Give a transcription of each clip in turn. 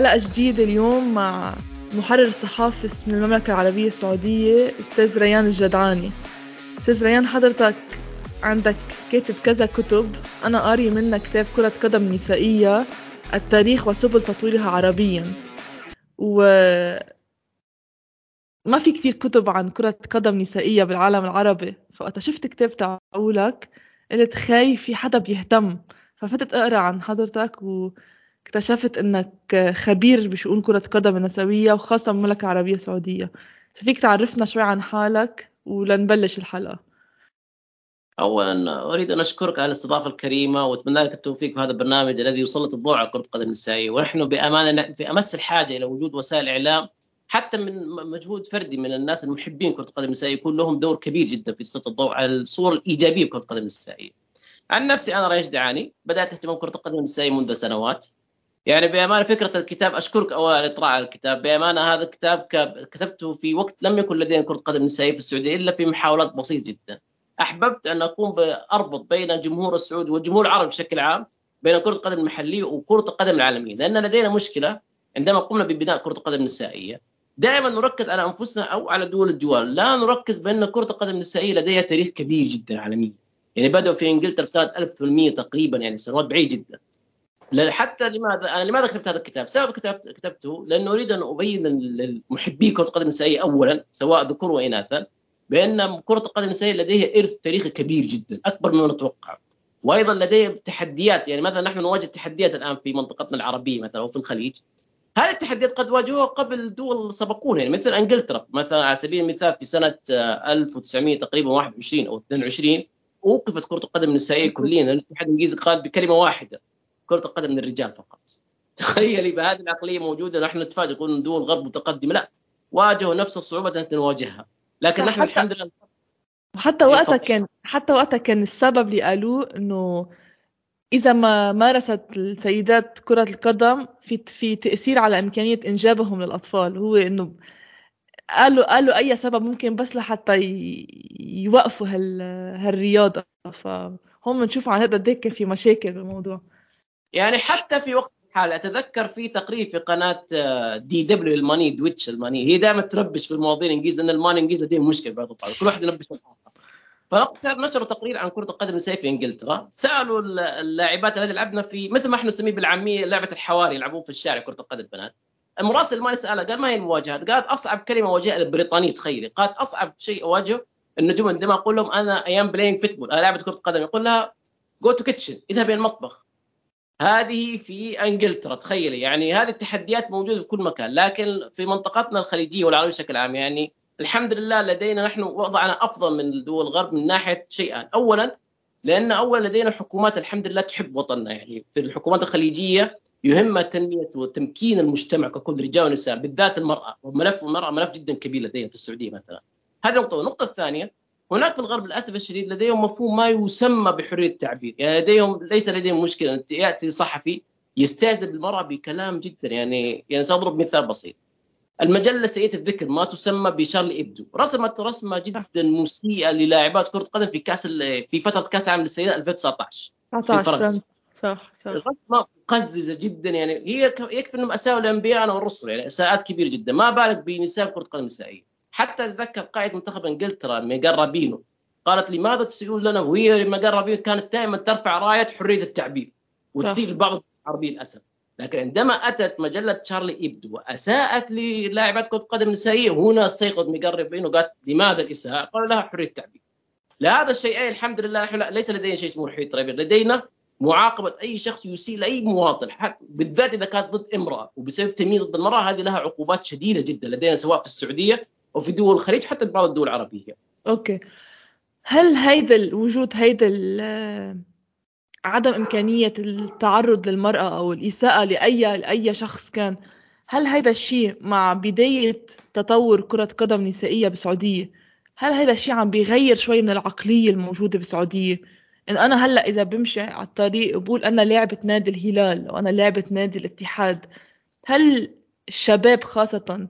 حلقة جديدة اليوم مع محرر صحافي من المملكة العربية السعودية أستاذ ريان الجدعاني. أستاذ ريان حضرتك عندك كاتب كذا كتب. أنا قاري منها كتاب كرة قدم نسائية التاريخ وسبل تطويرها عربيا. و ما في كتير كتب عن كرة قدم نسائية بالعالم العربي. فوقت شفت كتاب تاعولك قلت خاي في حدا بيهتم. ففتت أقرأ عن حضرتك واكتشفت إنك خبير بشؤون كرة قدم النسوية وخاصة بالمملكة العربية السعودية فيك تعرفنا شوي عن حالك ولنبلش الحلقة. اولا أريد أن أشكرك على الاستضافة الكريمة وأتمنى لك التوفيق في هذا البرنامج الذي يسلط الضوء على كرة القدم النسائية. ونحن بامانه في أمس الحاجة إلى وجود وسائل إعلام حتى من مجهود فردي من الناس المحبين كرة القدم النسائية يكون لهم دور كبير جدا في تسليط الضوء على الصورة الإيجابية بكره القدم النسائية. عن نفسي أنا ريش دعاني. بدأت اهتمام كرة القدم النسائية منذ سنوات. يعني بأمانة فكرة الكتاب أشكرك أولا على الاطلاع على الكتاب. بأمانة هذا الكتاب كتبته في وقت لم يكن لدينا كره قدم نسائيه في السعودية إلا في محاولات بسيطة جدا. أحببت أن أكون اربط بين الجمهور السعودي والجمهور العربي بشكل عام بين كرة القدم المحلية وكرة القدم العالمية لأن لدينا مشكلة عندما قمنا ببناء كرة القدم النسائية. دائما نركز على أنفسنا أو على دول الجوار لا نركز بأن كرة القدم النسائية لديها تاريخ كبير جدا عالميا. يعني بدأوا في إنجلترا في سنة 1800 تقريبا يعني سنوات بعيد جدا. حتى لماذا أنا لماذا كتبت هذا الكتاب؟ سبب كتبت كتبته لأنه أريد أن أبين للمحبي كرة القدم النسائيه اولا سواء ذكور واناثا بأن كرة القدم النسائيه لديها إرث تاريخي كبير جدا أكبر مما نتوقع وأيضا لديها تحديات يعني مثلا نحن نواجه تحديات الآن في منطقتنا العربية مثلا أو في الخليج هذه التحديات قد واجهوها قبل دول سبقونا يعني مثل إنجلترا مثلا على سبيل المثال في سنة 1900 تقريبا 21 أو 22 اوقفت كرة القدم النسائيه كليا الاتحاد الإنجليزي قال بكلمة واحدة كرة القدم للرجال فقط. تخيلي بهذه العقلية موجودة نحن نتفاجئ نقول دول الغرب متقدمة. لا واجهوا نفس الصعوبة التي نواجهها. لكن نحن الحمد لله. حتى وقتها كان حتى وقتها كان السبب اللي قالوه إنه إذا ما مارست السيدات كرة القدم في في تأثير على إمكانية إنجابهم للأطفال. هو إنه قالوا قالوا أي سبب ممكن بس لحتى يوقفوا هال هالرياضة. فهم بنشوف عن هذا قد في مشاكل بالموضوع. يعني حتى في وقت الحال أتذكر في تقرير في قناة دي دبليو الماني دويتش الماني هي دائما تربش في المواضيع الانجليزي لأن الماني الانجليزي لديهم مشكلة بعض كل واحد الآخر. فوقتها نشروا تقرير عن كرة القدم النسائيه في إنجلترا. سألوا اللاعبات الذي لعبنا في مثل ما إحنا نسميه بالعامية لعبة الحواري يلعبون في الشارع كرة القدم البنات المراسل الماني ساله قال ما هي المواجهات؟ قالت أصعب كلمة اواجهها البريطانية تخيلي. قالت أصعب شيء أواجهه النجوم عندما أقول لهم أنا I am playing football أنا لعبة كرة قدم. يقول لها go to kitchen إذهب إلى المطبخ. هذه في انجلترا تخيلي. يعني هذه التحديات موجودة في كل مكان لكن في منطقتنا الخليجية والعربية بشكل عام يعني الحمد لله لدينا نحن وضعنا أفضل من دول الغرب من ناحية شيئان اولا لأن اولا لدينا حكومات الحمد لله تحب وطننا. يعني في الحكومات الخليجية يهمها تنميه وتمكين المجتمع ككل رجال ونساء بالذات المرأة وملف المرأة ملف جدا كبير لدينا في السعودية مثلا. هذه نقطة. النقطة الثانية هناك في الغرب للأسف الشديد لديهم مفهوم ما يسمى بحرية التعبير. يعني لديهم ليس لديهم مشكلة. ان ياتي صحفي يستهزئ بالمرأة بكلام جدا. يعني يعني سأضرب مثال بسيط. المجلة سيئة الذكر ما تسمى بشارلي إبدو. رسمت رسمة جدا مسيئة للاعبات كرة قدم في كأس في فترة كأس العالم للسيدات 2019 في فرنسا. صح صح. الرسمة مقززه جدا. يعني هي يكفي أنهم أساءوا الأنبياء والرسل. يعني إساءات كبيرة جدا. ما بالك بنساء كرة قدم نسائية؟ حتى أتذكر قائد منتخب إنجلترا رابينو. قالت لماذا تسيئون لنا؟ وهي رابينو كانت دائما ترفع راية حرية التعبير وتسيء لبعض العربية للأسف. لكن عندما أتت مجلة تشارلي ايبدو وأساءت للاعبات كرة قدم نسائية هنا استيقظ ميغان رابينو قالت لماذا الإساءة؟ قالوا لها حرية التعبير. لهذا الشيئين الحمد لله نحن ليس لدينا شيء اسمه حرية التعبير. لدينا معاقبة أي شخص يسيء لأي مواطن بالذات إذا كانت ضد امرأة وبسبب تمييز ضد المرأة هذه لها عقوبات شديدة جدا لدينا سواء في السعودية وفي دول الخليج حتى بعض الدول العربية. أوكي. هل هيدا وجود هيدا عدم إمكانية التعرض للمرأة أو الإساءة لأي لأي شخص كان هل هيدا الشيء مع بداية تطور كرة قدم نسائية بالسعودية هل هيدا الشيء عم بيغير شوي من العقلية الموجودة بالسعودية إن أنا هلأ إذا بمشي على الطريق وبقول أنا لاعبة نادي الهلال أو أنا لاعبة نادي الاتحاد هل الشباب خاصة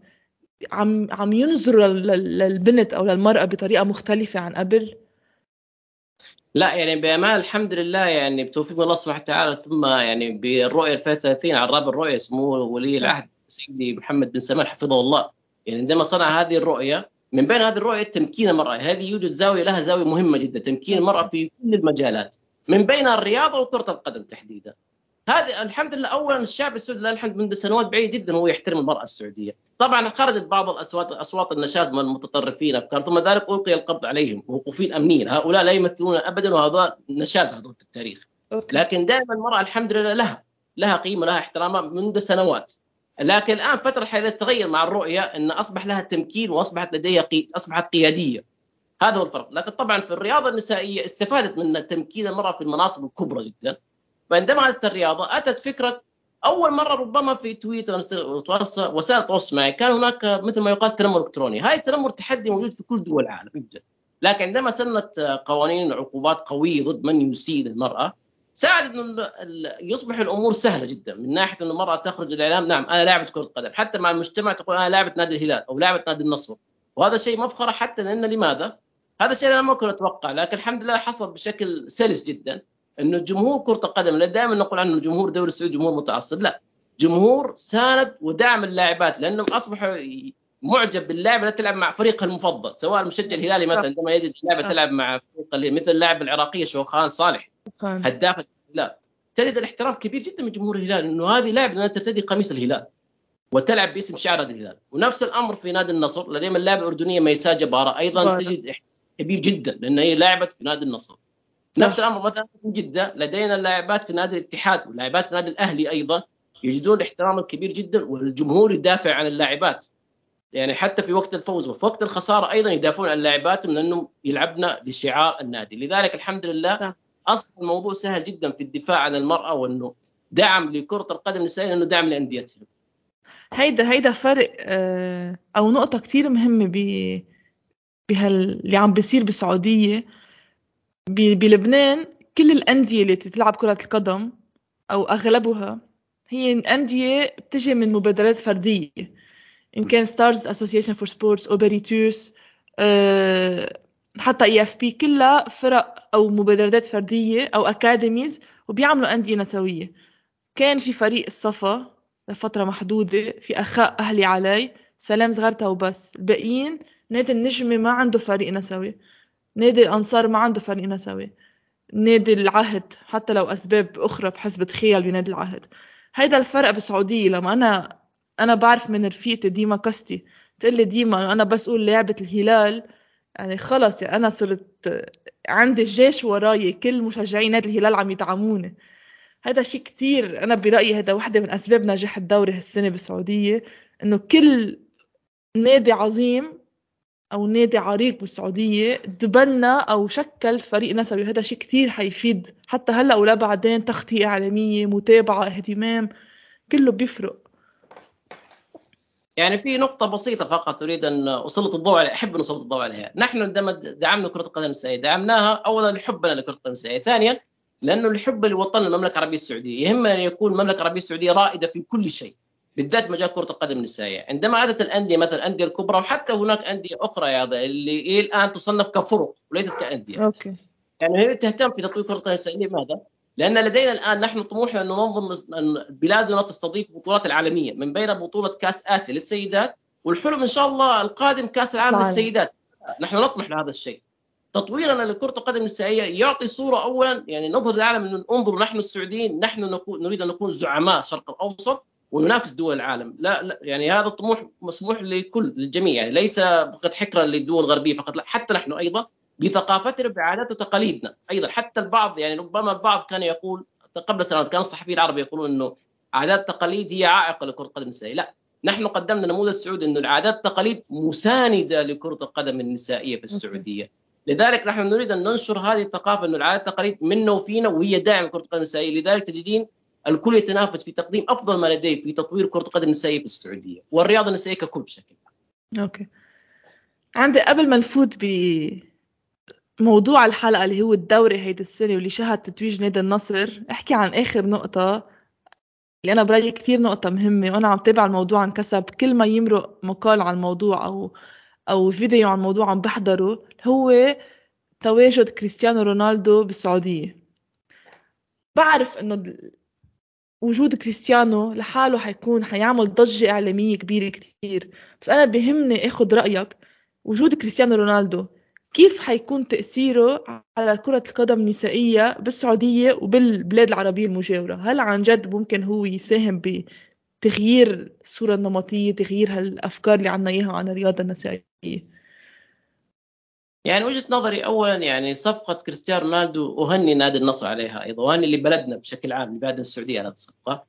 عم عم ينظروا للبنت أو للمرأة بطريقة مختلفة عن قبل؟ لا يعني بامان الحمد لله يعني بتوفيق الله سبحانه وتعالى ثم يعني بالرؤية 2030 على الرابع الرؤية سمو ولي العهد سيدي محمد بن سلمان حفظه الله. يعني عندما صنع هذه الرؤية من بين هذه الرؤية تمكين المرأة. هذه يوجد زاوية لها زاوية مهمة جدا تمكين المرأة في كل المجالات. من بينها الرياضة وكرة القدم تحديدا. هذه الحمد لله اولا الشعب السعودي لله الحمد منذ سنوات بعيدة جدا هو يحترم المرأة السعودية. طبعا خرجت بعض الأصوات أصوات النشاز من المتطرفين أفكار ثم ذلك ألقي القبض عليهم موقوفين امنيين هؤلاء لا يمثلون ابدا وهذا نشاز هذول في التاريخ. أوكي. لكن دائما المرأة الحمد لله لها لها قيمة لها احترامها منذ سنوات. لكن الآن فترة حاليا تغير مع الرؤية إن أصبح لها تمكين وأصبحت لديها قي... أصبحت قيادية. هذا هو الفرق. لكن طبعا في الرياضة النسائية استفادت من تمكين المرأة في المناصب الكبرى جدا. فعندما أتت الرياضة أتت فكرة أول مرة ربما في تويتر وسائل التواصل معي كان هناك مثل ما يقال تنمر إلكتروني، هاي التنمر تحدي موجود في كل دول العالم يوجد. لكن عندما سنت قوانين عقوبات قوية ضد من يسيء المرأة ساعد إنه يصبح الأمور سهلة جدا. من ناحية إنه المرأة تخرج الإعلام نعم أنا لاعبة كرة قدم حتى مع المجتمع تقول أنا لاعبة نادي الهلال أو لاعبة نادي النصر. وهذا شيء مفخره حتى لأن لماذا؟ هذا الشيء أنا ما كنت أتوقع لكن الحمد لله حصل بشكل سلس جدا. إنه جمهور كرة القدم لا دائما نقول عنه جمهور الدوري السعودي جمهور متعصب لا. جمهور ساند ودعم اللاعبات لأنهم أصبحوا معجب باللاعب التي تلعب مع فريقها المفضل سواء المشجع الهلالي مثلا عندما يجد لاعبه تلعب مع فريق مثل اللاعب العراقيه شوخان صالح هداف الهلال. تجد الاحترام كبير جدا من جمهور الهلال إنه هذه لاعبه ترتدي قميص الهلال وتلعب باسم شعار الهلال. ونفس الأمر في نادي النصر لديهم اللاعبه الأردنية ميساء جبارة أيضا تجد كبير جدا لأن هي لعبت في نادي النصر. نفس الأمر مثلا في جدة لدينا اللاعبات في نادي الاتحاد واللاعبات في نادي الأهلي أيضا يجدون الاحترام الكبير جدا والجمهور يدافع عن اللاعبات. يعني حتى في وقت الفوز وفي وقت الخسارة أيضا يدافعون عن اللاعباتهم لانهم يلعبنا لشعار النادي. لذلك الحمد لله أصبح الموضوع سهل جدا في الدفاع عن المرأة وأنه دعم لكرة القدم النسائيه انه دعم لانديتهم هيدا هيدا فرق آه، أو نقطة كثير مهمة ب بهال اللي عم بيصير بالسعودية. بلبنان كل الأندية اللي تلعب كرة القدم أو أغلبها هي أندية بتجي من مبادرات فردية. إن كان Stars Association for Sports أوبريتوس حتى EFP كلها فرق أو مبادرات فردية أو academies وبيعملوا أندية نسوية. كان في فريق الصفا لفترة محدودة في أخاء أهلي عاليه سلام زغرتا وبس. الباقيين نادي النجمه ما عنده فريق نسوي. نادي الأنصار ما عنده فريق نسوي. نادي العهد حتى لو أسباب أخرى بحس بتخيل بنادي العهد. هيدا الفرق بالسعودية. لما أنا أنا بعرف من رفيقتي ديما كستي تقول لي ديما أنا بس أقول لعبة الهلال. يعني خلص يعني أنا صرت عندي الجيش وراي كل مشجعي نادي الهلال عم يدعموني. هذا شيء كتير. أنا برأيي هذا واحدة من أسباب نجاح الدوري هالسنة بالسعودية. إنه كل نادي عظيم أو نادي عريق بالسعودية تبنى أو شكل فريق نسوي. وهذا شيء كثير حيفيد. حتى هلأ ولا بعدين تغطية إعلامية متابعة اهتمام كله بيفرق. يعني في نقطة بسيطة فقط أريد أن أسلط الضوء عليها، أحب أن أسلط الضوء عليها، نحن عندما دعمنا كرة القدم النسائية دعمناها أولا لحبنا لكرة القدم النسائية، ثانيا لأنه الحب لوطننا المملكة العربية السعودية، يهمنا أن يكون المملكة العربية السعودية رائدة في كل شيء، بالذات مجال كرة القدم النسائيه عندما اتت الأندية مثلا الانديه الكبرى وحتى هناك أندية أخرى يا هذا اللي إيه الآن تصنف كفرق وليست كأندية. أوكي. يعني هي تهتم في تطوير كرة القدم النسائيه لماذا؟ لأن لدينا الآن نحن طموحنا أن ننظم بلادنا تستضيف البطولات العالمية من بين بطولة كأس آسيا للسيدات والحلم إن شاء الله القادم كأس العالم صحيح. للسيدات. نحن نطمح لهذا الشيء. تطويرنا لكرة القدم النسائيه يعطي صورة اولا يعني نظهر للعالم أنه انظروا نحن السعوديين نحن نكون نريد أن نكون زعماء الشرق الأوسط وننافس دول العالم. لا, لا يعني هذا الطموح مسموح لكل للجميع. يعني ليس فقط حكرا للدول الغربية فقط لا حتى نحن أيضا بثقافتنا بعادات وتقاليدنا أيضا. حتى البعض يعني ربما البعض كان يقول قبل سنوات كان الصحفيين العرب يقولون إنه عادات التقاليد هي عائق لكرة القدم النسائية. لا نحن قدمنا نموذج سعودي إنه العادات التقاليد مساندة لكرة القدم النسائية في السعودية. لذلك نحن نريد أن ننشر هذه الثقافة إنه العادات التقاليد منا وفينا وهي داعم كره القدم النسائية. لذلك تجدين الكل يتنافس في تقديم أفضل ما لديه في تطوير كرة القدم النسائية في السعودية والرياضة النسائية ككل بشكل عام. أوكي. عندي قبل ما نفوت ب موضوع الحلقة اللي هو الدوري هيدي السنة واللي شهد تتويج نادي النصر أحكي عن آخر نقطة اللي أنا برأيي كثير نقطة مهمة وأنا عم تابع الموضوع عن كسب كل ما يمرق مقال عن الموضوع أو أو فيديو عن الموضوع عم بحضره هو تواجد كريستيانو رونالدو بالسعودية بعرف إنه وجود كريستيانو لحاله حيكون حيعمل ضجة إعلامية كبيرة كتير. بس أنا بهمني أخد رأيك. وجود كريستيانو رونالدو كيف حيكون تأثيره على كرة القدم النسائية بالسعودية وبالبلاد العربية المجاورة؟ هل عن جد ممكن هو يساهم بتغيير الصورة النمطية تغيير هالأفكار اللي عنا إياها عن الرياضة النسائية؟ يعني وجهة نظري اولا يعني صفقة كريستيانو رونالدو أهني نادي النصر عليها أيضا وأهني لبلدنا بشكل عام لبلاد السعودية على الصفقه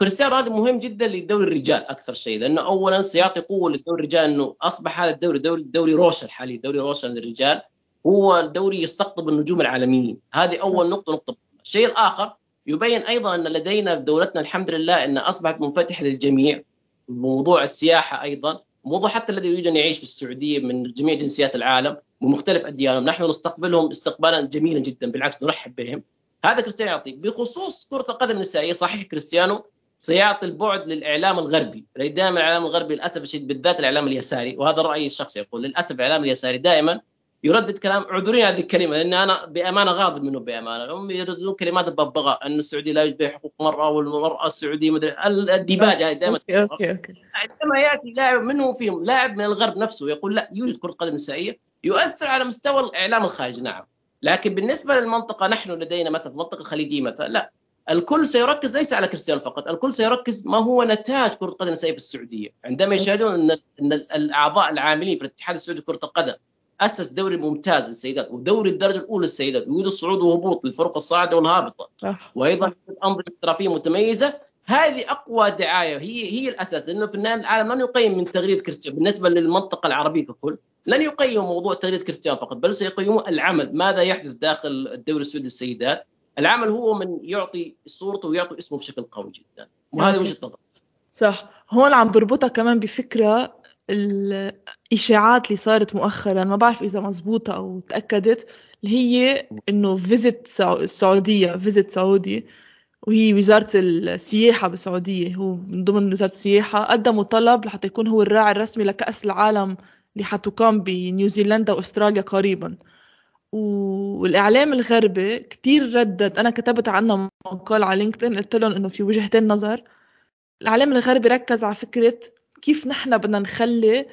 كريستيانو رونالدو مهم جدا لدوري الرجال أكثر شيء لأنه اولا سيعطي قوة للدوري الرجال إنه أصبح هذا الدوري دوري دوري روشن حاليا دوري روشن للرجال. هو الدوري يستقطب النجوم العالميين. هذه أول نقطة نقطة الشيء الآخر يبين أيضا أن لدينا في دولتنا الحمد لله ان أصبحت منفتحة للجميع. موضوع السياحة أيضا. موضوع حتى الذي يريد أن يعيش في السعودية من جميع جنسيات العالم ومختلف أديانهم. نحن نستقبلهم استقبالا جميلا جدا بالعكس نرحب بهم. هذا كريستيانو يعطي. بخصوص كرة القدم النسائية صحيح كريستيانو سيعطي البعد للإعلام الغربي. دائما الإعلام الغربي للأسف الشديد بالذات الإعلام اليساري. وهذا رايي الشخصي يقول للأسف الإعلام اليساري دائما يردد كلام اعذروني هذه الكلمة لأن أنا بأمانة غاضب منه بأمانة. هم يرددون كلمات الببغاء أن السعودي لا يجبي حقوق المراه والمرأة السعودية مدري الديباجه هذه دائما. okay okay okay. عندما يأتي لاعب منه فيهم لاعب من الغرب نفسه يقول لا يوجد كره قدم نسائيه يؤثر على مستوى الإعلام الخارجي نعم. لكن بالنسبة للمنطقة نحن لدينا مثلا المنطقة الخليجية مثلا لا. الكل سيركز ليس على كريستيانو فقط، الكل سيركز ما هو نتاج كرة القدم النسائيه في السعودية، عندما يشاهدون إن إن الأعضاء العاملين في الاتحاد السعودي لكره القدم أسس دوري ممتاز للسيدات ودوري الدرجة الأولى للسيدات ويوجد صعود وهبوط للفرق الصاعدة والهابطة. وأيضا انظمه احترافيه متميزة. هذه أقوى دعاية هي هي الأساس لأنه في النهاية العالم لن يقيم من تغريده كريستيانو بالنسبة للمنطقة العربية ككل لن يقيموا موضوع تغريده كريستيانو فقط بل سيقيموا العمل. ماذا يحدث داخل الدوري السعودي للسيدات؟ العمل هو من يعطي صورته ويعطي اسمه بشكل قوي جدا. وهذه وجهة نظر صح. هون عم بربطها كمان بفكرة الإشاعات اللي صارت مؤخرا ما بعرف إذا مزبوطة أو تأكدت اللي هي إنه Visit السعودية Visit Saudi وهي وزارة السياحة بالسعودية هو من ضمن وزارة السياحة قدموا طلب لحتى يكون هو الراعي الرسمي لكأس العالم اللي حتقام بنيوزيلندا وأستراليا قريبا. والإعلام الغربي كتير ردد أنا كتبت عنه مقال على LinkedIn قلت لهم إنه في وجهتين نظر. الإعلام الغربي ركز على فكرة كيف نحن بدنا نخلي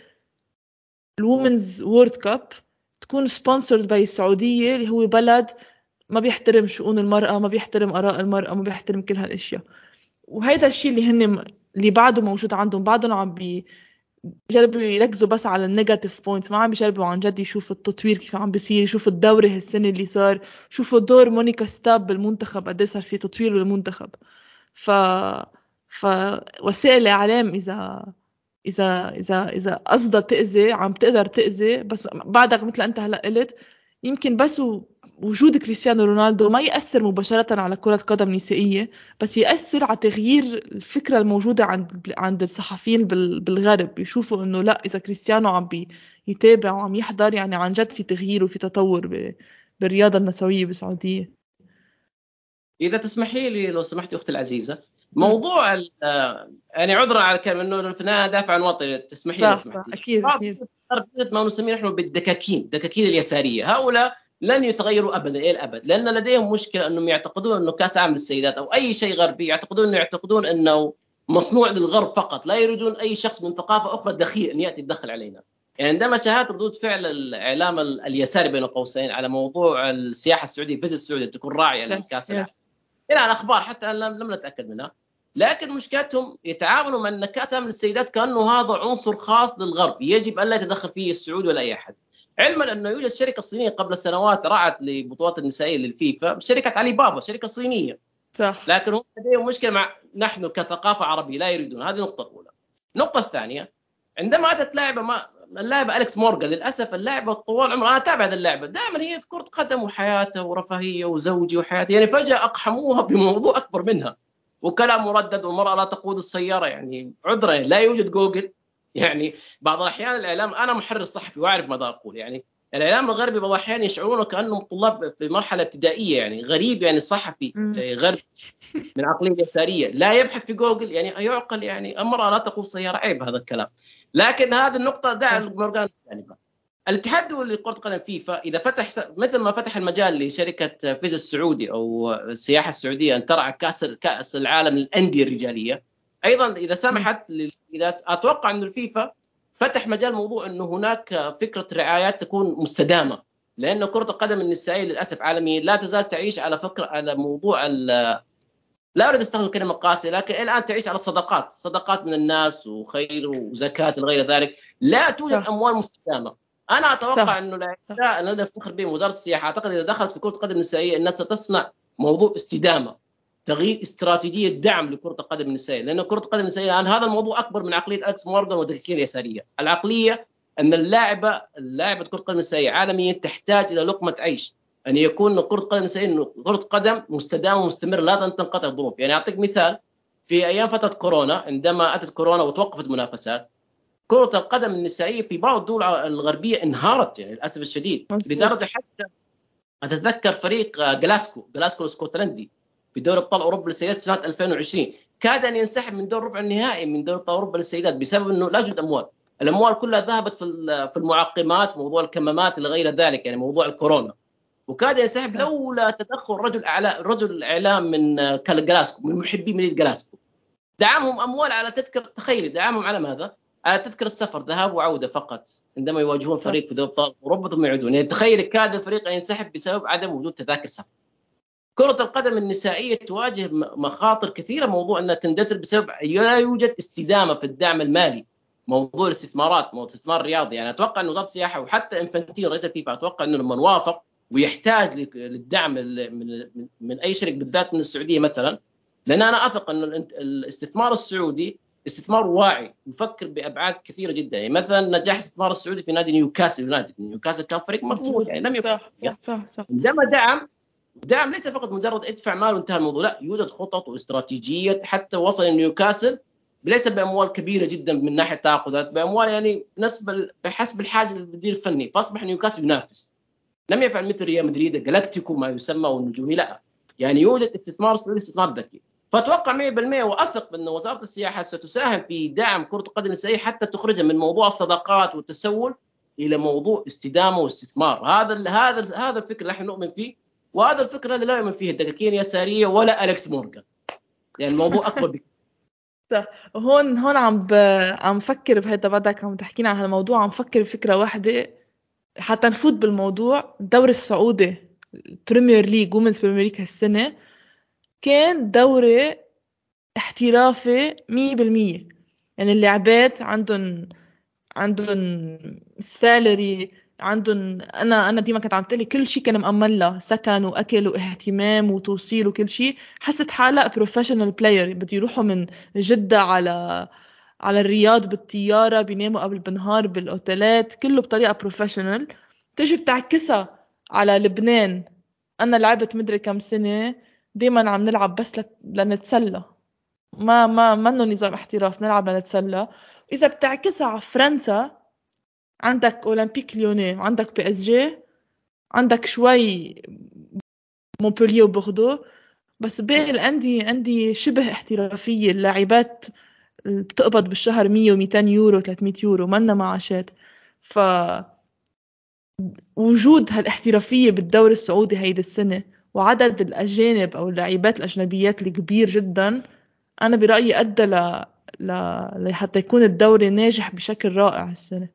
ال Women's World Cup تكون sponsored by السعودية اللي هو بلد ما بيحترم شؤون المرأة ما بيحترم آراء المرأة ما بيحترم كل هالأشياء. وهيدا الشيء اللي هن اللي بعده موجود عندهم بعدهم عم بي يركزوا بس على ال negative point ما عم بيجربوا عن جد يشوفوا التطوير كيف عم بيصير يشوفوا الدوري هالسنة اللي صار شوفوا دور مونيكا ستاب بالمنتخب قد صار في تطوير بالمنتخب. ف فوسائل الإعلام إذا إذا إذا إذا قصدها تأذي عم تقدر تأذي بس بعدك مثل أنت هلأ قلت يمكن بس وجود كريستيانو رونالدو ما يأثر مباشرة على كرة قدم نسائية بس يأثر على تغيير الفكرة الموجودة عند عند الصحفيين بالغرب. يشوفوا إنه لأ إذا كريستيانو عم يتابع وعم يحضر يعني عن جد في تغيير وفي تطور بالرياضة النسوية بالسعودية. إذا تسمحي لي لو سمحتي أختي العزيزة. موضوع يعني عذرا على الكلمة إنه النهايه دافع عن وطني تسمحي لي سمحتي. أكيد أكيد. ما نسميه نحن بالدكاكين الدكاكين اليسارية. هؤلاء لن يتغيروا ابدا إلى الابد لأن لديهم مشكلة أنهم يعتقدون أنه كأس عالم للسيدات أو أي شيء غربي يعتقدون أنه يعتقدون أنه مصنوع للغرب فقط لا يريدون أي شخص من ثقافة أخرى دخيل أن يأتي يدخل علينا. يعني عندما شاهدت ردود فعل الإعلام اليساري بين قوسين على موضوع السياحة السعودية فيزيت السعودية تكون راعية لكأس العالم. إلى الاخبار حتى لم نتأكد منها. لكن مشكلتهم يتعاملوا مع إن كأس العالم للسيدات كأنه هذا عنصر خاص للغرب يجب الا يتدخل فيه السعودي ولا أي أحد. علما انه يوجد شركه صينيه قبل سنوات رعت لبطولات النسائية للفيفا شركة علي بابا شركة صينية. صح. لكن هم لديهم مشكلة مع نحن كثقافة عربية لا يريدون. هذه النقطه الأولى. النقطه الثانية عندما أتت لاعبة ما اللاعبه أليكس مورجان للأسف اللاعبه طوال عمرها أنا أتابع هذه اللعبه دائما هي في كرة قدم وحياته ورفاهية وزوجي وحياتي يعني فجأة أقحموها في موضوع أكبر منها. وكلام مردد والمراه لا تقود السيارة يعني عذرا لا يوجد جوجل. يعني بعض الأحيان الإعلام أنا محرر صحفي وأعرف ماذا أقول. يعني الإعلام الغربي بعض الأحيان يشعرون كأنهم طلاب في مرحلة ابتدائية يعني غريب يعني الصحفي غربي من عقلية يسارية. لا يبحث في جوجل يعني يعقل يعني المراه لا تقود سيارة. عيب هذا الكلام. لكن هذه النقطة دع مورجان جانبا الاتحاد الدولي لكرة القدم فيفا اذا فتح مثل ما فتح المجال لشركة فيزا السعودي أو السياحة السعودية أن ترعى كأس كأس العالم للأندية الرجالية. أيضا إذا سمحت للسيدات أتوقع انه الفيفا فتح مجال موضوع أنه هناك فكرة رعايات تكون مستدامة. لأنه كرة القدم النسائية للأسف عالميا لا تزال تعيش على فكرة على موضوع لا أريد أستخدم كلمه قاسيه لكن الآن تعيش على الصدقات، صدقات من الناس وخير وزكاة وغير ذلك، لا توجد صح. أموال مستدامة. أنا أتوقع صح. إنه لا أنا افتخر به وزارة السياحة أعتقد إذا دخلت في كرة القدم النسائية الناس ستصنع موضوع استدامة تغيير استراتيجية دعم لكرة القدم النسائية لأن كرة القدم النسائية الآن هذا الموضوع أكبر من عقلية الكس مورغان والدقيقين اليساريه العقلية أن اللاعبه اللاعبه كرة القدم النسائية عالميا تحتاج إلى لقمة عيش أن يكون كره قدم النسائيه كره قدم مستدامه ومستمره لا تنقطع الظروف. يعني أعطيك مثال في أيام فترة كورونا عندما أتت كورونا وتوقفت المنافسات كرة القدم النسائية في بعض الدول الغربية انهارت يعني للأسف الشديد. لدرجة حتى أتذكر فريق جلاسكو جلاسكو الاسكتلندي في دوري أبطال أوروبا للسيدات في سنة 2020 كاد أن ينسحب من دور ربع النهائي من دوري أبطال أوروبا للسيدات بسبب إنه لا يوجد أموال. الأموال كلها ذهبت في في المعقمات موضوع الكمامات إلى غير ذلك يعني موضوع الكورونا. وكاد ينسحب لولا تدخل رجل اعلام رجل الاعلام من جلاسكو من محبي مدينة جلاسكو. دعمهم أموال على تذكر تخيلي دعمهم على ماذا؟ على تذكر السفر ذهاب وعودة فقط عندما يواجهون فريق في دوري ابطال اوروبا ثم يعودون يعني تخيل كاد الفريق أن ينسحب بسبب عدم وجود تذاكر سفر. كرة القدم النسائية تواجه مخاطر كثيرة موضوع أنها تندثر بسبب لا يوجد استدامة في الدعم المالي. موضوع الاستثمارات موضوع الاستثمار الرياضي يعني أتوقع أن وزارة السياحة وحتى انفنتين رئيس الفيفا أتوقع أنه لما وافق ويحتاج للدعم من, من أي شركة بالذات من السعودية مثلا. لأن أنا أثق أن الاستثمار السعودي استثمار واعي يفكر بأبعاد كثيرة جدا. يعني مثلا نجاح الاستثمار السعودي في نادي نيوكاسل يونايتد. نيوكاسل كان فريق مضبوط يعني لم يكن صح صح صح, صح. عندما دعم دعم ليس فقط مجرد ادفع مال وانتهى الموضوع لا يوجد خطط واستراتيجيات حتى وصل نيوكاسل. ليس بأموال كبيرة جدا من ناحية التعاقدات بأموال يعني نسب بحسب الحاجة للمدير الفني. فأصبح نيوكاسل ينافس. لم يفعل مثل ريال مدريد galáctico ما يسمى والنجومي لا. يعني يوجد استثمار سعودي استثمار ذكي. فأتوقع 100% وأثق بأن وزارة السياحة ستساهم في دعم كرة القدم النسائيه حتى تخرجها من موضوع الصداقات والتسول إلى موضوع استدامة واستثمار. هذا هذا هذا الفكر اللي إحنا نؤمن فيه وهذا الفكر هذا لا يؤمن فيه الدكاكين اليساريه ولا الكس مورغان. يعني الموضوع اكبر بكثير. هون هون عم ب... عم فكر بهيدا بدك عم تحكينا عن هالموضوع عم فكر بفكره واحدة. حتى نفوت بالموضوع. الدوري السعودي ال Premier League و Women's Premier League هالسنة كان دوري احترافي مية بالمية. يعني اللاعبات عندهم عندهم salary عندهم أنا أنا ديما كنت عم تقلي كل شيء كان مأمن لها سكن وأكل واهتمام وتوصيل وكل شيء حست حالها professional player بده يروحوا من جدة على على الرياض بالطيارة بيناموا قبل بالنهار بالأوتيلات كله بطريقة professional تجي بتعكسها على لبنان. أنا لعبت مدري كم سنة دايما عم نلعب بس لنتسلى. ما ما منه نظام احتراف نلعب لنتسلى. إذا بتعكسها على فرنسا عندك اولمبيك ليوني عندك بي اس جي عندك شوي مونبولييه وبوردو بس باقي الأندية أندية شبه احترافية. اللاعبات بتقبض بالشهر 100 و200 يورو 300 يورو منا معاشات. ف وجود هالاحترافية بالدوري السعودي هيدي السنة وعدد الأجانب أو اللاعبات الأجنبيات الكبير جدا أنا برأيي أدى ل... ل... لحتى يكون الدوري ناجح بشكل رائع السنة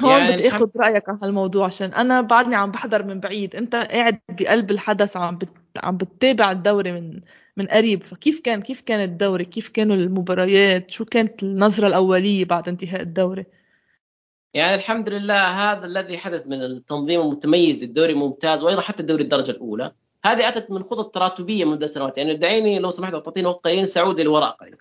هون يعني بدي آخذ رأيك عن هالموضوع عشان أنا بعدني عم بحضر من بعيد. أنت قاعد بقلب الحدث عم بت... عم بتتابع الدوري من من قريب فكيف كان كيف كان الدوري؟ كيف كانوا المباريات؟ شو كانت النظرة الأولية بعد انتهاء الدوري؟ يعني الحمد لله هذا الذي حدث من التنظيم المتميز للدوري الممتاز وأيضا حتى الدوري الدرجة الأولى. هذه أتت من خطط تراتبية منذ سنوات. يعني دعيني لو سمحت تعطيني وقت قليل سعودي للوراء قليلا.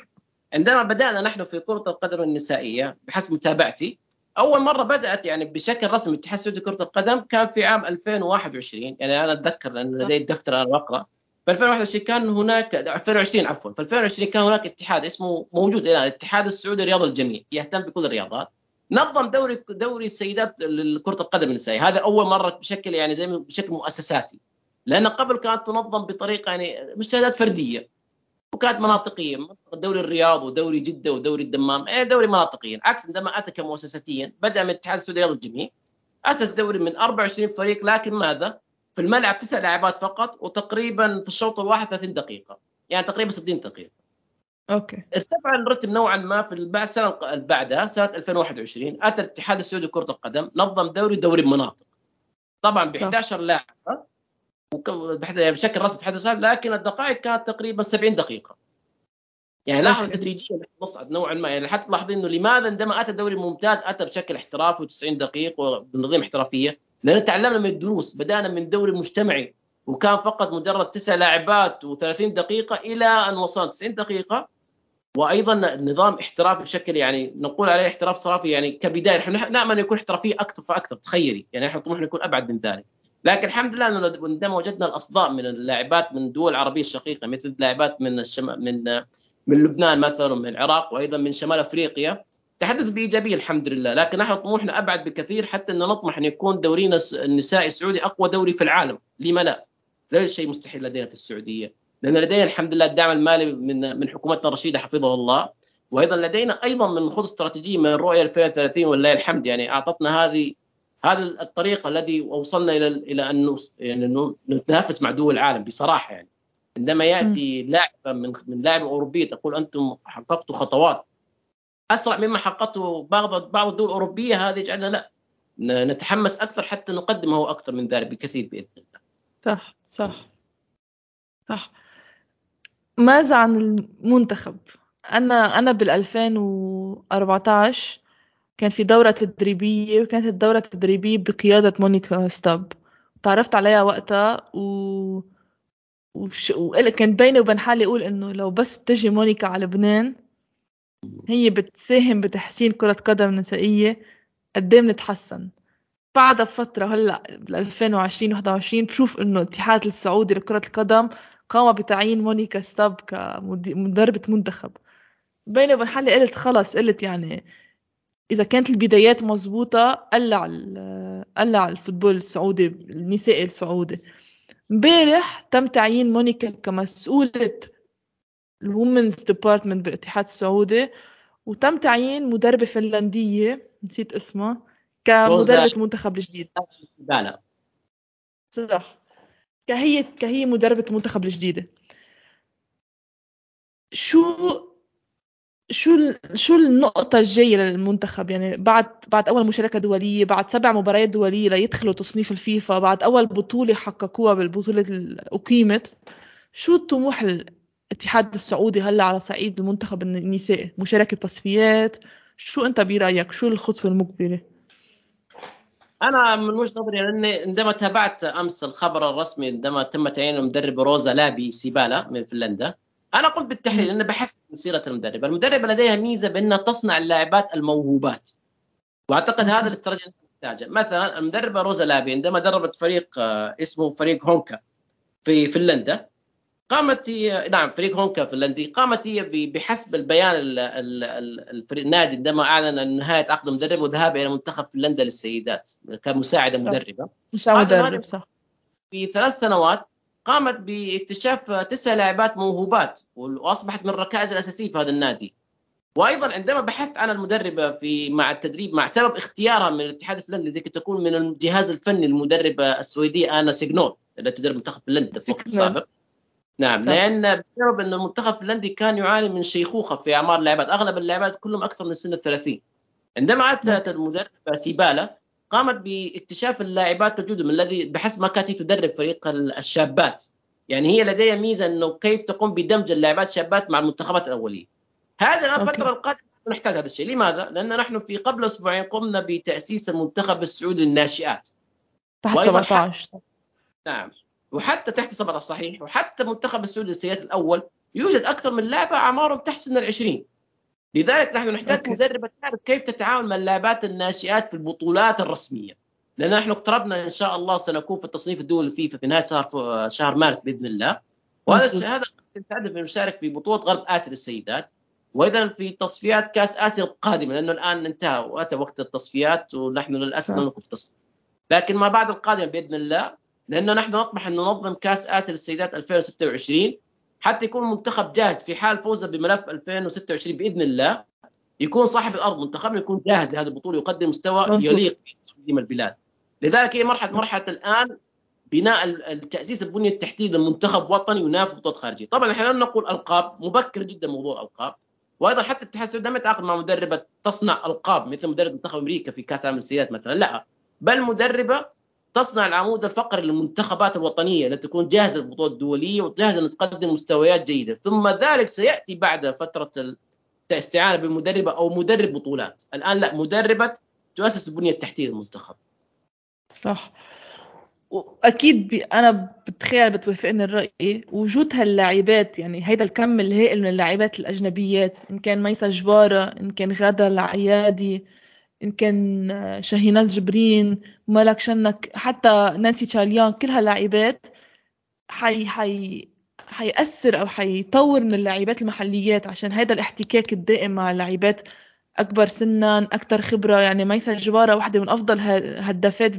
عندما بدأنا نحن في كرة القدم النسائية بحسب متابعتي أول مرة بدأت يعني بشكل رسمي اتحاد السعودي لكره القدم كان في عام 2021 يعني أنا أتذكر لأن لدي الدفتر أنا بقرا في 2021 كان هناك 2020 عفوا في 2020 كان هناك اتحاد اسمه موجود الآن الاتحاد السعودي لرياض الجميع يهتم بكل الرياضات. نظم دوري دوري السيدات لكره القدم النسائية هذا أول مرة بشكل يعني زي بشكل مؤسساتي. لأن قبل كانت تنظم بطريقة يعني مجتهدات فردية وكانت مناطقية دوري الرياض ودوري جدة ودوري الدمام إيه دوري مناطقيا عكس عندما أتى كمؤسساتيا بدأ من الاتحاد السعودي للرياض الجميع. أسس دوري من 24 فريق لكن ماذا؟ في الملعب تسع لاعبات فقط وتقريبا في الشوط الواحد 30 دقيقة. يعني تقريبا 60 دقيقة. أوكي. ارتفع الرتم نوعا ما في السنة اللي بعدها سنة 2021 أتى الاتحاد السعودي لكرة القدم نظم دوري دوري بمناطق طبعا ب 11 لاعب يعني بشكل رسمي الاتحاد السعودي لكن الدقائق كانت تقريبا 70 دقيقة. يعني لاحظ تدريجيا نصعد نوعا ما. يعني حتى تلاحظين إنه لماذا عندما أتى الدوري الممتاز أتى بشكل احترافي و90 دقيقة وبنظام احترافية. لأن تعلمنا من الدروس بدأنا من دوري مجتمعي وكان فقط مجرد تسع لاعبات و30 دقيقة إلى أن وصلنا 90 دقيقة. وأيضا نظام احترافي بشكل يعني نقول عليه احتراف صرافي يعني كبداية. نحن نامل يكون احترافية أكثر فأكثر تخيلي. يعني إحنا طموحنا يكون أبعد من ذلك. لكن الحمد لله إنه عندما وجدنا الأصداء من اللاعبات من الدول العربيه الشقيقة مثل لاعبات من الشم... من من لبنان مثلا ومن العراق وأيضا من شمال أفريقيا تحدث بايجابيه الحمد لله. لكن نحن طموحنا أبعد بكثير حتى إن نطمح أن يكون دورينا النسائي السعودي أقوى دوري في العالم. لما لا؟ ليس شيء مستحيل لدينا في السعودية. لأن لدينا الحمد لله الدعم المالي من من حكومتنا الرشيدة حفظه الله. وأيضا لدينا أيضا من خطط استراتيجية من الرؤيه 2030 ولله الحمد يعني أعطتنا هذه هذا الطريق الذي وصلنا إلى إلى أن يعني نتنافس مع دول العالم بصراحة يعني. عندما يأتي لاعبه من من لاعبه أوروبية تقول أنتم حققتوا خطوات أسرع مما حققته بعض بعض الدول الأوروبية هذا يجعلنا لا نتحمس أكثر حتى نقدمه أكثر من ذلك بكثير بإذن الله. صح صح صح ماذا عن المنتخب؟ أنا أنا بال 2014 كان في دورة تدريبية وكانت الدورة التدريبية بقيادة مونيكا ستاب تعرفت عليها وقتها و وش... كان بيني وبين حالي أقول إنه لو بس بتجي مونيكا على لبنان هي بتساهم بتحسين كرة قدم نسائية قد إيه بنتحسن. بعدها بفترة هلأ بال 2020 21 بشوف إنه الاتحاد السعودي لكرة القدم قام بتعيين مونيكا ستاب كمدربة منتخب. بيني وبين حالي قلت خلص قلت يعني إذا كانت البدايات مزبوطة قلع قلع ال football السعودي النسائي السعودي. امبارح تم تعيين مونيكا كمسؤولة ال Women's Department بالاتحاد السعودي وتم تعيين مدربة فنلندية نسيت اسمها كمدربة المنتخب الجديد. صح. كهي كهي مدربة المنتخب الجديدة. شو شو شو النقطة الجاية للمنتخب؟ يعني بعد بعد أول مشاركة دولية بعد سبع مباريات دولية ليدخلوا تصنيف الفيفا بعد أول بطولة حققوها بالبطولة اللي أقيمت شو الطموح الاتحاد السعودي هلا على صعيد المنتخب النسائي مشاركة تصفيات. شو أنت برأيك؟ شو الخطوة المقبلة؟ أنا من وجهة نظري لاني عندما تابعت أمس الخبر الرسمي عندما تم تعيين المدرب روزا لابي سيبالا من فنلندا أنا قلت بالتحليل أنا بحثت من سيره المدرب، المدرب لديها ميزة بأنها تصنع اللاعبات الموهوبات وأعتقد هذا الاستراتيجية نحتاجه، مثلا المدربة روزا لابي عندما دربت فريق آه، اسمه فريق هونكا في فنلندا قامت هي نعم فريق هونكا فنلندي قامت هي بحسب البيان النادي عندما أعلن عن نهاية عقد المدرب وذهابه إلى منتخب فنلندا للسيدات كمساعدة مدربة. مساعدة مدرب صح. في ثلاث سنوات قامت باكتشاف تسع لاعبات موهوبات وأصبحت من الركائز الأساسية في هذا النادي. وأيضا عندما بحثت عن المدربه في مع التدريب مع سبب اختيارها من الاتحاد الفنلندي ذيك تكون من الجهاز الفني المدربه السويديه آنا سيجنول التي تدرب منتخب فنلندا في الوقت السابق نعم طبعا. لأن بسبب ان المنتخب الفنلندي كان يعاني من شيخوخة في أعمار اللاعبات أغلب اللاعبات كلهم أكثر من سن ال30 عندما اتت المدربه سيبالا قامت باكتشاف اللاعبات الجدد الذي بحسب ما كانت تدرب فريق الشابات. يعني هي لديها ميزة إنه كيف تقوم بدمج اللاعبات الشابات مع المنتخبات الأولية. هذا الفترة القادمة نحتاج هذا الشيء. لماذا؟ لأن نحن في قبل أسبوعين قمنا بتأسيس المنتخب السعودي للناشئات. تحت 17 نعم. وحتى تحت 17 صحيح وحتى منتخب السعودي للسيدات الأول يوجد أكثر من لاعبه أعمارهم تحت سن ال20 لذلك نحن نحتاج. مدربه تعرف كيف تتعامل مع اللاعبات الناشئات في البطولات الرسمية. لأن نحن اقتربنا إن شاء الله سنكون في التصنيف الدولي الفيفا في نهاية شهر شهر مارس بإذن الله. وهذا هذا نستهدف نشارك في بطولة غرب آسيا للسيدات. وأيضا في تصفيات كأس آسيا القادمة لأنه الآن انتهى واتى وقت التصفيات ونحن للأسف لم نكن في تصفيات لكن ما بعد القادمة بإذن الله لأنه نحن نطمح ان ننظم كأس آسيا للسيدات 2026 حتى يكون المنتخب جاهز في حال فوزه بملف 2026 بإذن الله. يكون صاحب الأرض منتخبنا يكون جاهز لهذه البطولة ويقدم مستوى يليق بتقديم البلاد. لذلك هي مرحله مرحلة الآن بناء التأسيس البنيه التحتيه لمنتخب وطني ينافس بطولات خارجية، طبعا إحنا لم نقول ألقاب مبكر جدا موضوع الألقاب. وأيضا حتى الاتحاد السعودي لم يتعاقد مع مدربة تصنع ألقاب مثل مدرب منتخب أمريكا في كأس العالم للسيدات مثلا لا. بل مدربة تصنع العمود الفقري للمنتخبات الوطنية التي تكون جاهزة للبطولات الدولية وجاهزة ان تقدم مستويات جيدة، ثم ذلك سيأتي بعد فترة الاستعانة بمدربه أو مدرب بطولات، الآن لا مدربة تؤسس البنيه التحتيه للمنتخب. صح. وأكيد أنا بتخيل بتوافقني الرأي وجود هاللاعبات يعني هيدا الكم الهائل من اللاعبات الأجنبيات إن كان ميسا جبارة إن كان غاده العيادي إن كان شاهيناز جبرين ملك شنك حتى نانسي تشاليان كل هاللاعبات حي حي حيأثر أو حيطور من اللاعبات المحليات عشان هيدا الاحتكاك الدائم مع اللاعبات أكبر سنا أكثر خبرة يعني ميسا جباره واحدة من أفضل هدافات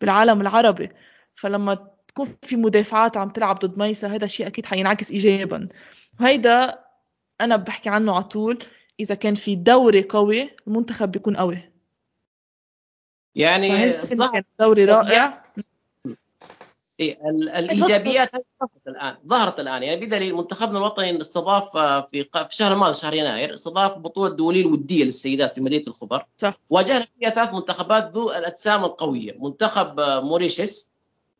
بالعالم العربي. فلما تكون في مدافعات عم تلعب ضد ميسا هذا الشيء أكيد حينعكس ايجابا. وهيدا أنا بحكي عنه على طول. إذا كان في دوري قوي المنتخب بيكون قوي. يعني دوري رائع؟ إيه الإيجابيات ظهرت الآن ظهرت الآن. يعني بدليل منتخبنا الوطني استضاف آه، في في الشهر الماضي شهر يناير استضاف بطولة دوليه الودية للسيدات في مدينة الخبر. صح. واجهنا فيها ثلاث منتخبات ذو الأجسام القوية. منتخب آه، موريشيس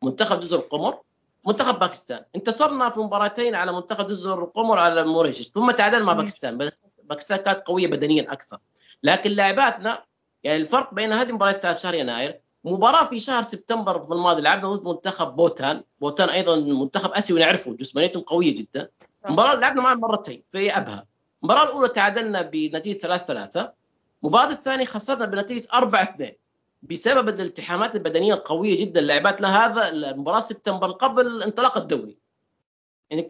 منتخب جزر القمر منتخب باكستان. انتصرنا في مباراتين على منتخب جزر القمر على موريشيس ثم تعادلنا مع باكستان. باكستان كانت قوية بدنيا أكثر. لكن لاعباتنا يعني الفرق بين هذه المباريات في شهر يناير مباراة في شهر سبتمبر في الماضي لعبنا ضد منتخب بوتان. بوتان أيضا منتخب آسيوي نعرفه جسمانيتهم قوية جدا. مباراه لعبنا معهم مرتين في أبها. المباراة الأولى تعادلنا بنتيجة 3 3 المباراة الثانية خسرنا بنتيجة 4 2 بسبب الالتحامات البدنية القوية جدا لعبات لهذا المباراة سبتمبر قبل انطلاق الدوري. يعني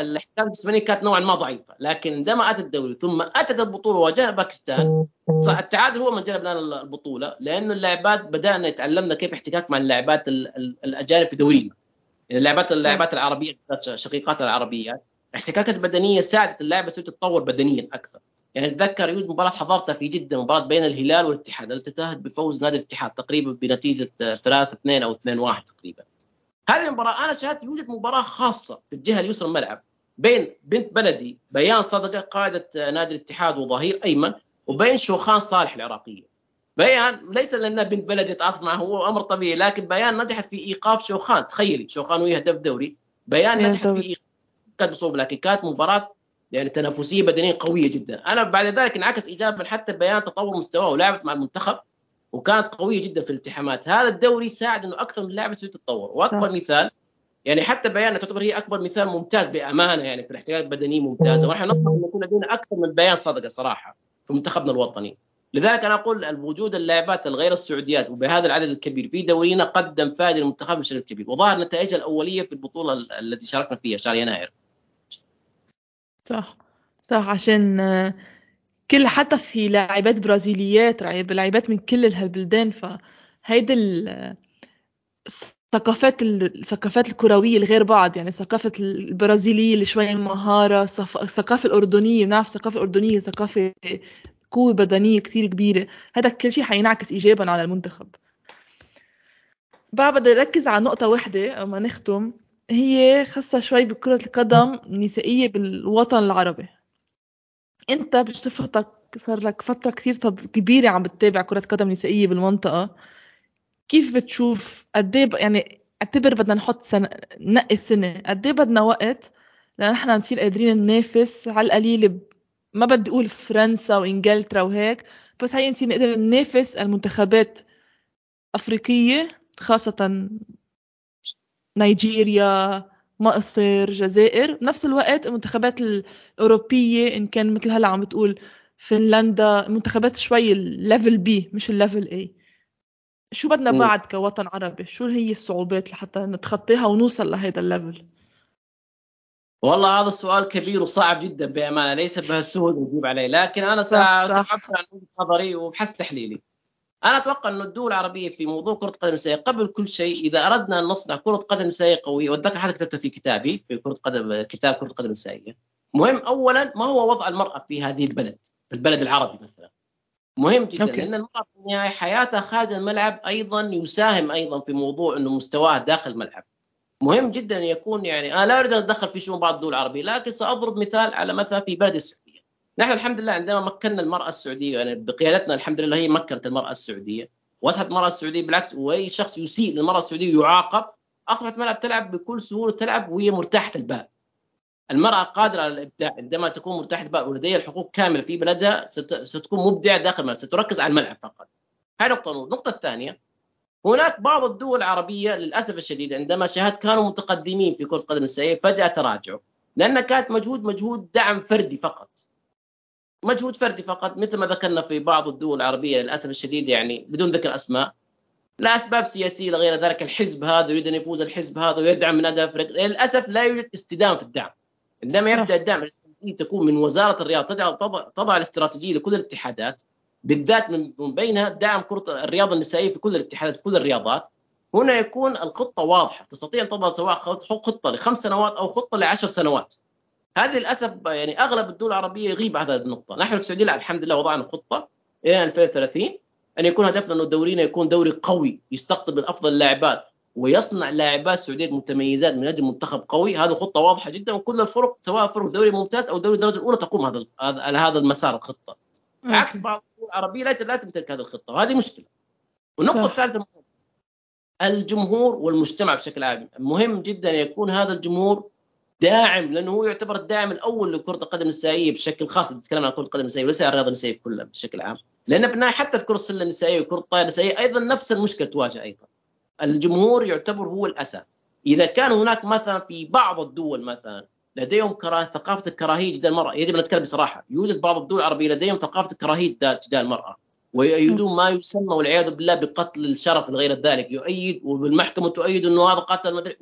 الاحتكاك الجسمانيه كانت نوعا ما ضعيفة لكن عندما أتت الدوري ثم أتت البطولة وواجهنا باكستان التعادل هو من جلب لنا البطولة لأنه اللاعبات بدأنا يتعلمنا كيف احتكاك مع اللاعبات الأجانب في دورينا يعني اللاعبات اللاعبات العربية شقيقات العربيات الاحتكاكات البدنيه ساعدت اللاعبه تتطور بدنيا أكثر. يعني أتذكر يوجد مباراة حضرتها في جدة مباراة بين الهلال والاتحاد التي انتهت بفوز نادي الاتحاد تقريبا بنتيجة 3 2 أو 2 1 تقريبا. هذه المباراة أنا شاهدت يوجد مباراة خاصة في الجهة اليسرى الملعب بين بنت بلدي بيان صدقة قائدة نادي الاتحاد وظهير أيمن وبين شوخان صالح العراقية. بيان ليس لانها بنت بلدي يتعاطف معه هو أمر طبيعي لكن بيان نجحت في إيقاف شوخان. تخيلي شوخان وهي هدف دوري. بيان نجحت في إيقاف كانت مصوب لكن كانت مباراة يعني تنافسية بدنية قوية جدا. أنا بعد ذلك انعكس ايجابا حتى بيان تطور مستواه ولعبت مع المنتخب. وكانت قوية جدا في الالتحامات. هذا الدوري ساعد إنه أكثر من لاعب تتطور وأكبر آه. مثال يعني حتى بيان تعتبر هي أكبر مثال ممتاز بأمانة يعني في الاحتياجات البدنية ممتازة. ونحن نطمح ان يكون لدينا أكثر من بيان صدقه صراحة في منتخبنا الوطني. لذلك أنا أقول وجود اللاعبات الغير السعوديات وبهذا العدد الكبير في دورينا قدم فائدة للمنتخب بشكل كبير. وظهر نتائجها الأولية في البطولة التي شاركنا فيها شهر يناير. صح. صح عشان كل حتى في لاعبات برازيليات لاعبات من كل هالبلدان فهيدي الثقافات الثقافات الكروية الغير بعض يعني ثقافة البرازيلية اللي شوي مهارة الثقافة الأردنية بنعرف الثقافة الأردنية ثقافة قوة بدنية كثير كبيرة هذا كل شيء حينعكس ايجابا على المنتخب. بعد بدي أركز على نقطة واحدة ما نختم هي خاصة شوي بكرة القدم النسائية بالوطن العربي. انت بصفتك صار لك فترة كثير طب كبيرة عم بتتابع كرة قدم نسائية بالمنطقة. كيف بتشوف قد إيه يعني اعتبر بدنا نحط سنة نقي السنة قد إيه بدنا وقت لنحن نصير قادرين ننافس؟ على القليل ما بدي أقول فرنسا وإنجلترا وهيك بس هي نصير نقدر ننافس المنتخبات أفريقية خاصة نيجيريا مصر جزائر. بنفس الوقت المنتخبات الأوروبية إن كان مثل هلأ عم بتقول فنلندا منتخبات شوي ال level B مش ال level A شو بدنا بعد كوطن عربي؟ شو هي الصعوبات لحتى نتخطيها ونوصل لهذا ال level والله هذا السؤال كبير وصعب جدا بأمانة ليس بهالسهولة نجيب عليه لكن أنا ساعدت عن وجهة نظري وبحث تحليلي. أنا أتوقع إنه الدول العربية في موضوع كرة القدم النسائيه قبل كل شيء إذا أردنا أن نصنع كرة قدم نسائيه قويه وأتذكر حتى كتبته في كتابي في كرة قدم كتاب كرة قدم نسائيه مهم اولا ما هو وضع المرأة في هذه البلد في البلد العربي مثلا. مهم جدا أوكي. لأن المرأة في النهاية حياتها خارج الملعب أيضا يساهم أيضا في موضوع إنه مستواها داخل الملعب. مهم جدا يكون يعني أنا لا أريد أن أتدخل في شؤون بعض الدول العربية لكن سأضرب مثال على مثلا في بلد السعودية. نحن الحمد لله عندما مكنا المرأة السعودية يعني بقيادتنا الحمد لله هي مكنت المرأة السعودية. واصبحت المرأة السعودية بالعكس وأي شخص يسيء للمرأة السعودية يعاقب أصبحت ملعب تلعب بكل سهولة تلعب وهي مرتاحة البال. المرأة قادرة على الإبداع عندما تكون مرتاحة البال ولديها الحقوق كاملة في بلدها ستكون مبدعة داخل الملعب ستركز على الملعب فقط. هاي نقطة النقطة الثانية هناك بعض الدول العربية للأسف الشديد عندما شاهدت كانوا متقدمين في كرة القدم السيئة فجأة تراجعوا لأن كانت مجهود مجهود دعم فردي فقط. مجهود فردي فقط مثل ما ذكرنا في بعض الدول العربية للأسف الشديد يعني بدون ذكر أسماء. لاسباب سياسية لغير ذلك الحزب هذا يريد أن يفوز الحزب هذا ويدعم من اداء فريق للأسف لا يوجد استدامه في الدعم. عندما يبدأ الدعم الاستراتيجي تكون من وزارة الرياضه تضع تضع الاستراتيجية لكل الاتحادات بالذات من بينها دعم كرة الرياضه النسائية في كل الاتحادات في كل الرياضات. هنا يكون الخطة واضحة تستطيع أن تضع سواء خطة لخمس سنوات أو خطة لعشر سنوات. هذه للأسف يعني أغلب الدول العربية يغيب هذا النقطة. نحن في السعودية الحمد لله وضعنا خطة إلى 2030 أن يكون هدفنا أنه دورينا يكون دوري قوي يستقطب أفضل اللاعبات ويصنع لاعبات سعودية متميزات من أجل منتخب قوي. هذه خطة واضحة جدا وكل الفرق سواء فرق دوري ممتاز أو دوري الدرجه الأولى تقوم هذا على هذا المسار الخطة. عكس بعض الدول العربية لا لا تمتلك هذه الخطة وهذه مشكلة. والنقطه الثالثة الجمهور والمجتمع بشكل عام. مهم جدا يكون هذا الجمهور داعم لأنه هو يعتبر الداعم الأول لكرة القدم النسائية بشكل خاص. نتكلم عن كرة القدم النسائية وليس عن الرياضه النسائيه كلها بشكل عام. لأن في النهايه حتى في كره السلة النسائية وكرة الطائرة النسائية أيضا نفس المشكلة تواجه أيضا. الجمهور يعتبر هو الأسى. إذا كان هناك مثلا في بعض الدول مثلا لديهم كراهيه ثقافة الكراهية تجاه المراه يجب أن نتكلم بصراحة. يوجد بعض الدول العربية لديهم ثقافة الكراهية تجاه المراه ويؤيدون ما يسمى والعياذ بالله بقتل الشرف غير ذلك. يؤيد وبالمحكمه تؤيد إنه هذا قتل مدري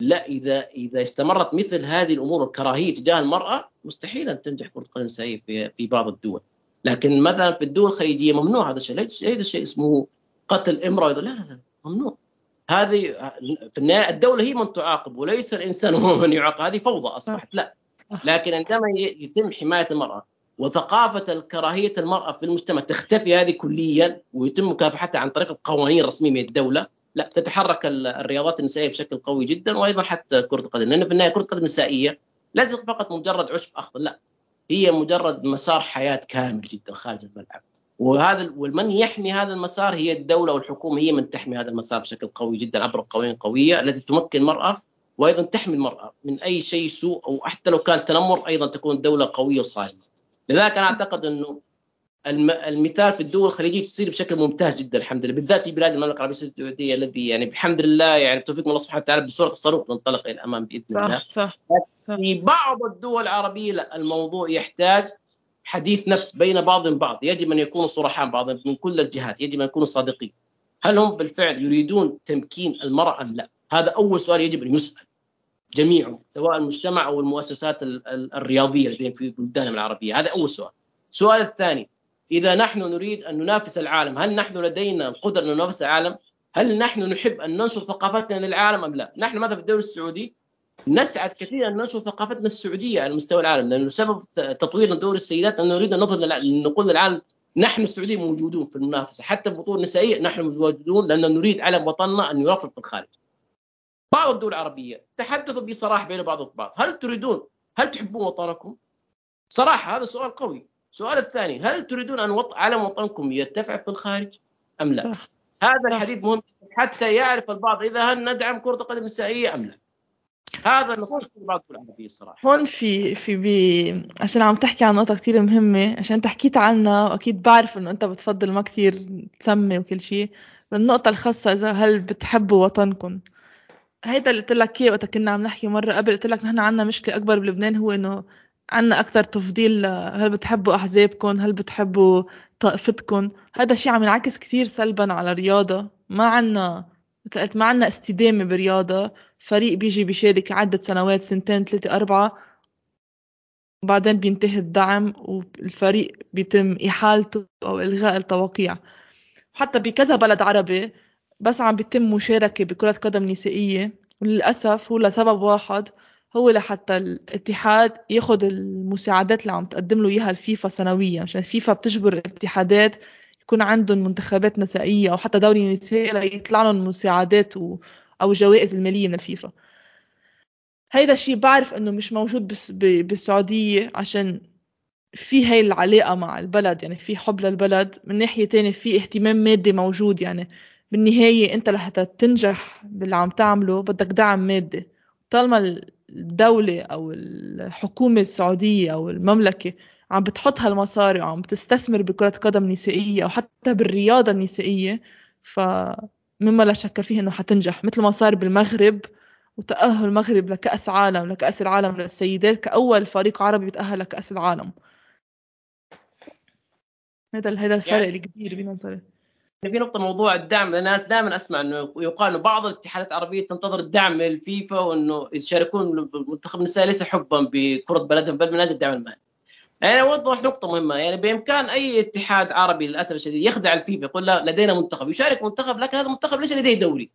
لا إذا إذا استمرت مثل هذه الأمور الكراهية تجاه المرأة مستحيل أن تنجح كره القدم النسائيه في في بعض الدول. لكن مثلا في الدول الخليجية ممنوع هذا الشيء. ليس الشيء اسمه قتل امرأة. لا لا لا ممنوع. هذه في النهاية الدولة هي من تعاقب وليس الإنسان هو من يعاقب. هذه فوضى أصبحت لا. لكن عندما يتم حماية المرأة وثقافة الكراهية المرأة في المجتمع تختفي هذه كليا ويتم مكافحتها عن طريق القوانين الرسمية من الدولة لا تتحرك الرياضات النسائية بشكل قوي جدا وأيضا حتى كرة القدم لأن في النهاية كرة القدم النسائيه ليست فقط مجرد عشب أخضر لا هي مجرد مسار حياة كامل جدا خارج الملعب وهذا ومن يحمي هذا المسار هي الدولة والحكومة هي من تحمي هذا المسار بشكل قوي جدا عبر قوانين قوية التي تمكن المراه وأيضا تحمي المرأة من أي شيء سوء أو حتى لو كان تنمر أيضا تكون الدولة قوية وصارمه. لذلك أنا أعتقد أنه المثال في الدول الخليجية تصير بشكل ممتاز جدا الحمد لله. بالذات في بلاد المملكة العربية السعودية الذي يعني الحمد لله يعني بتوفيق من الله سبحانه وتعالى بصورة الصاروخ ننطلق إلى الأمام بإذن صح الله. صح صح. في بعض الدول العربية لا الموضوع يحتاج حديث نفس بين بعض بعض. يجب أن يكونوا صرحاء بعض من كل الجهات يجب أن يكونوا صادقين. هل هم بالفعل يريدون تمكين المرأة أم لا؟ هذا أول سؤال يجب أن يسأل جميعهم سواء المجتمع أو المؤسسات الرياضية في بلداننا العربية. هذا أول سؤال. السؤال الثاني إذا نحن نريد أن ننافس العالم هل نحن لدينا القدرة أن ننافس العالم هل نحن نحب أن ننشر ثقافتنا للعالم أم لا نحن مثلا في الدوري السعودي نسعد كثيرا أن ننشر ثقافتنا السعودية على مستوى العالم لأنه سبب تطوير دور السيدات انه نريد أن نظهر نقول للعالم نحن السعوديين موجودون في المنافسة حتى في البطوله النسائية نحن موجودون لأن نريد علم وطننا أن يرفض في الخارج. بعض الدول العربية تحدثوا بصراحه بين بعض البعض، هل تريدون هل تحبون وطنكم؟ صراحة هذا سؤال قوي. السؤال الثاني هل تريدون أن وط... علم وطنكم يرتفع في الخارج أم لا؟ صح. هذا الحديث مهم حتى يعرف البعض إذا هل ندعم كرة القدم النسائيه أم لا. هذا نصيحتي لبعض العربية الصراحة هون في في بي عشان عم تحكي عن نقطة كثير مهمة عشان انت حكيت عنها وأكيد بعرف إنه أنت بتفضل ما كثير تسمي وكل شيء النقطة الخاصة إذا هل بتحبوا وطنكم هيدا اللي قلت لك إياه وقت كنا عم نحكي مرة قبل قلت لك نحن عنا مشكلة أكبر بلبنان هو إنه عنا أكثر تفضيل هل بتحبوا أحزابكم؟ هل بتحبوا طائفتكم؟ هذا الشيء عم ينعكس كثير سلبا على الرياضة. ما عنا مثل قلت ما عنا استدامة برياضة فريق بيجي بيشارك عدة سنوات سنتين ثلاثة أربعة. بعدين بينتهي الدعم والفريق بيتم إحالته أو إلغاء التوقيع. حتى بكذا بلد عربي بس عم بيتم مشاركة بكرة قدم نسائية. وللأسف هو لسبب واحد هو لحتى الاتحاد ياخد المساعدات اللي عم تقدم له إياها الفيفا سنويا عشان الفيفا بتجبر الاتحادات يكون عندهم منتخبات نسائية أو حتى دوري نسائي ليطلع لهم مساعدات و... أو جوائز المالية من الفيفا. هيدا الشيء بعرف إنه مش موجود بس بالسعودية عشان في هاي العلاقة مع البلد يعني في حب للبلد. من ناحية تانية في اهتمام مادي موجود يعني بالنهاية أنت لحتى تنجح باللي عم تعمله بدك دعم مادي. طالما الدولة أو الحكومة السعودية أو المملكة عم بتحط هالمصاري وعم بتستثمر بكرة قدم نسائية أو حتى بالرياضة النسائية فمما لا شك فيه إنه حتنجح. مثل ما صار بالمغرب وتأهل المغرب لكأس عالم لكأس العالم للسيدات كأول فريق عربي بيتأهل لكأس العالم. هذا هذا الفرق يعني الكبير بنظري. في نقطة موضوع الدعم الناس دائما أسمع إنه يقال إنه بعض الاتحادات العربية تنتظر الدعم من الفيفا وإنه يشاركون منتخب النساء ليس حبا بكرة بلدهم بل من أجل الدعم المالي. يعني أوضح نقطة مهمة يعني بإمكان أي اتحاد عربي للأسف الشديد يخدع الفيفا يقول لا لدينا منتخب يشارك منتخب لكن هذا المنتخب ليس لديه دوري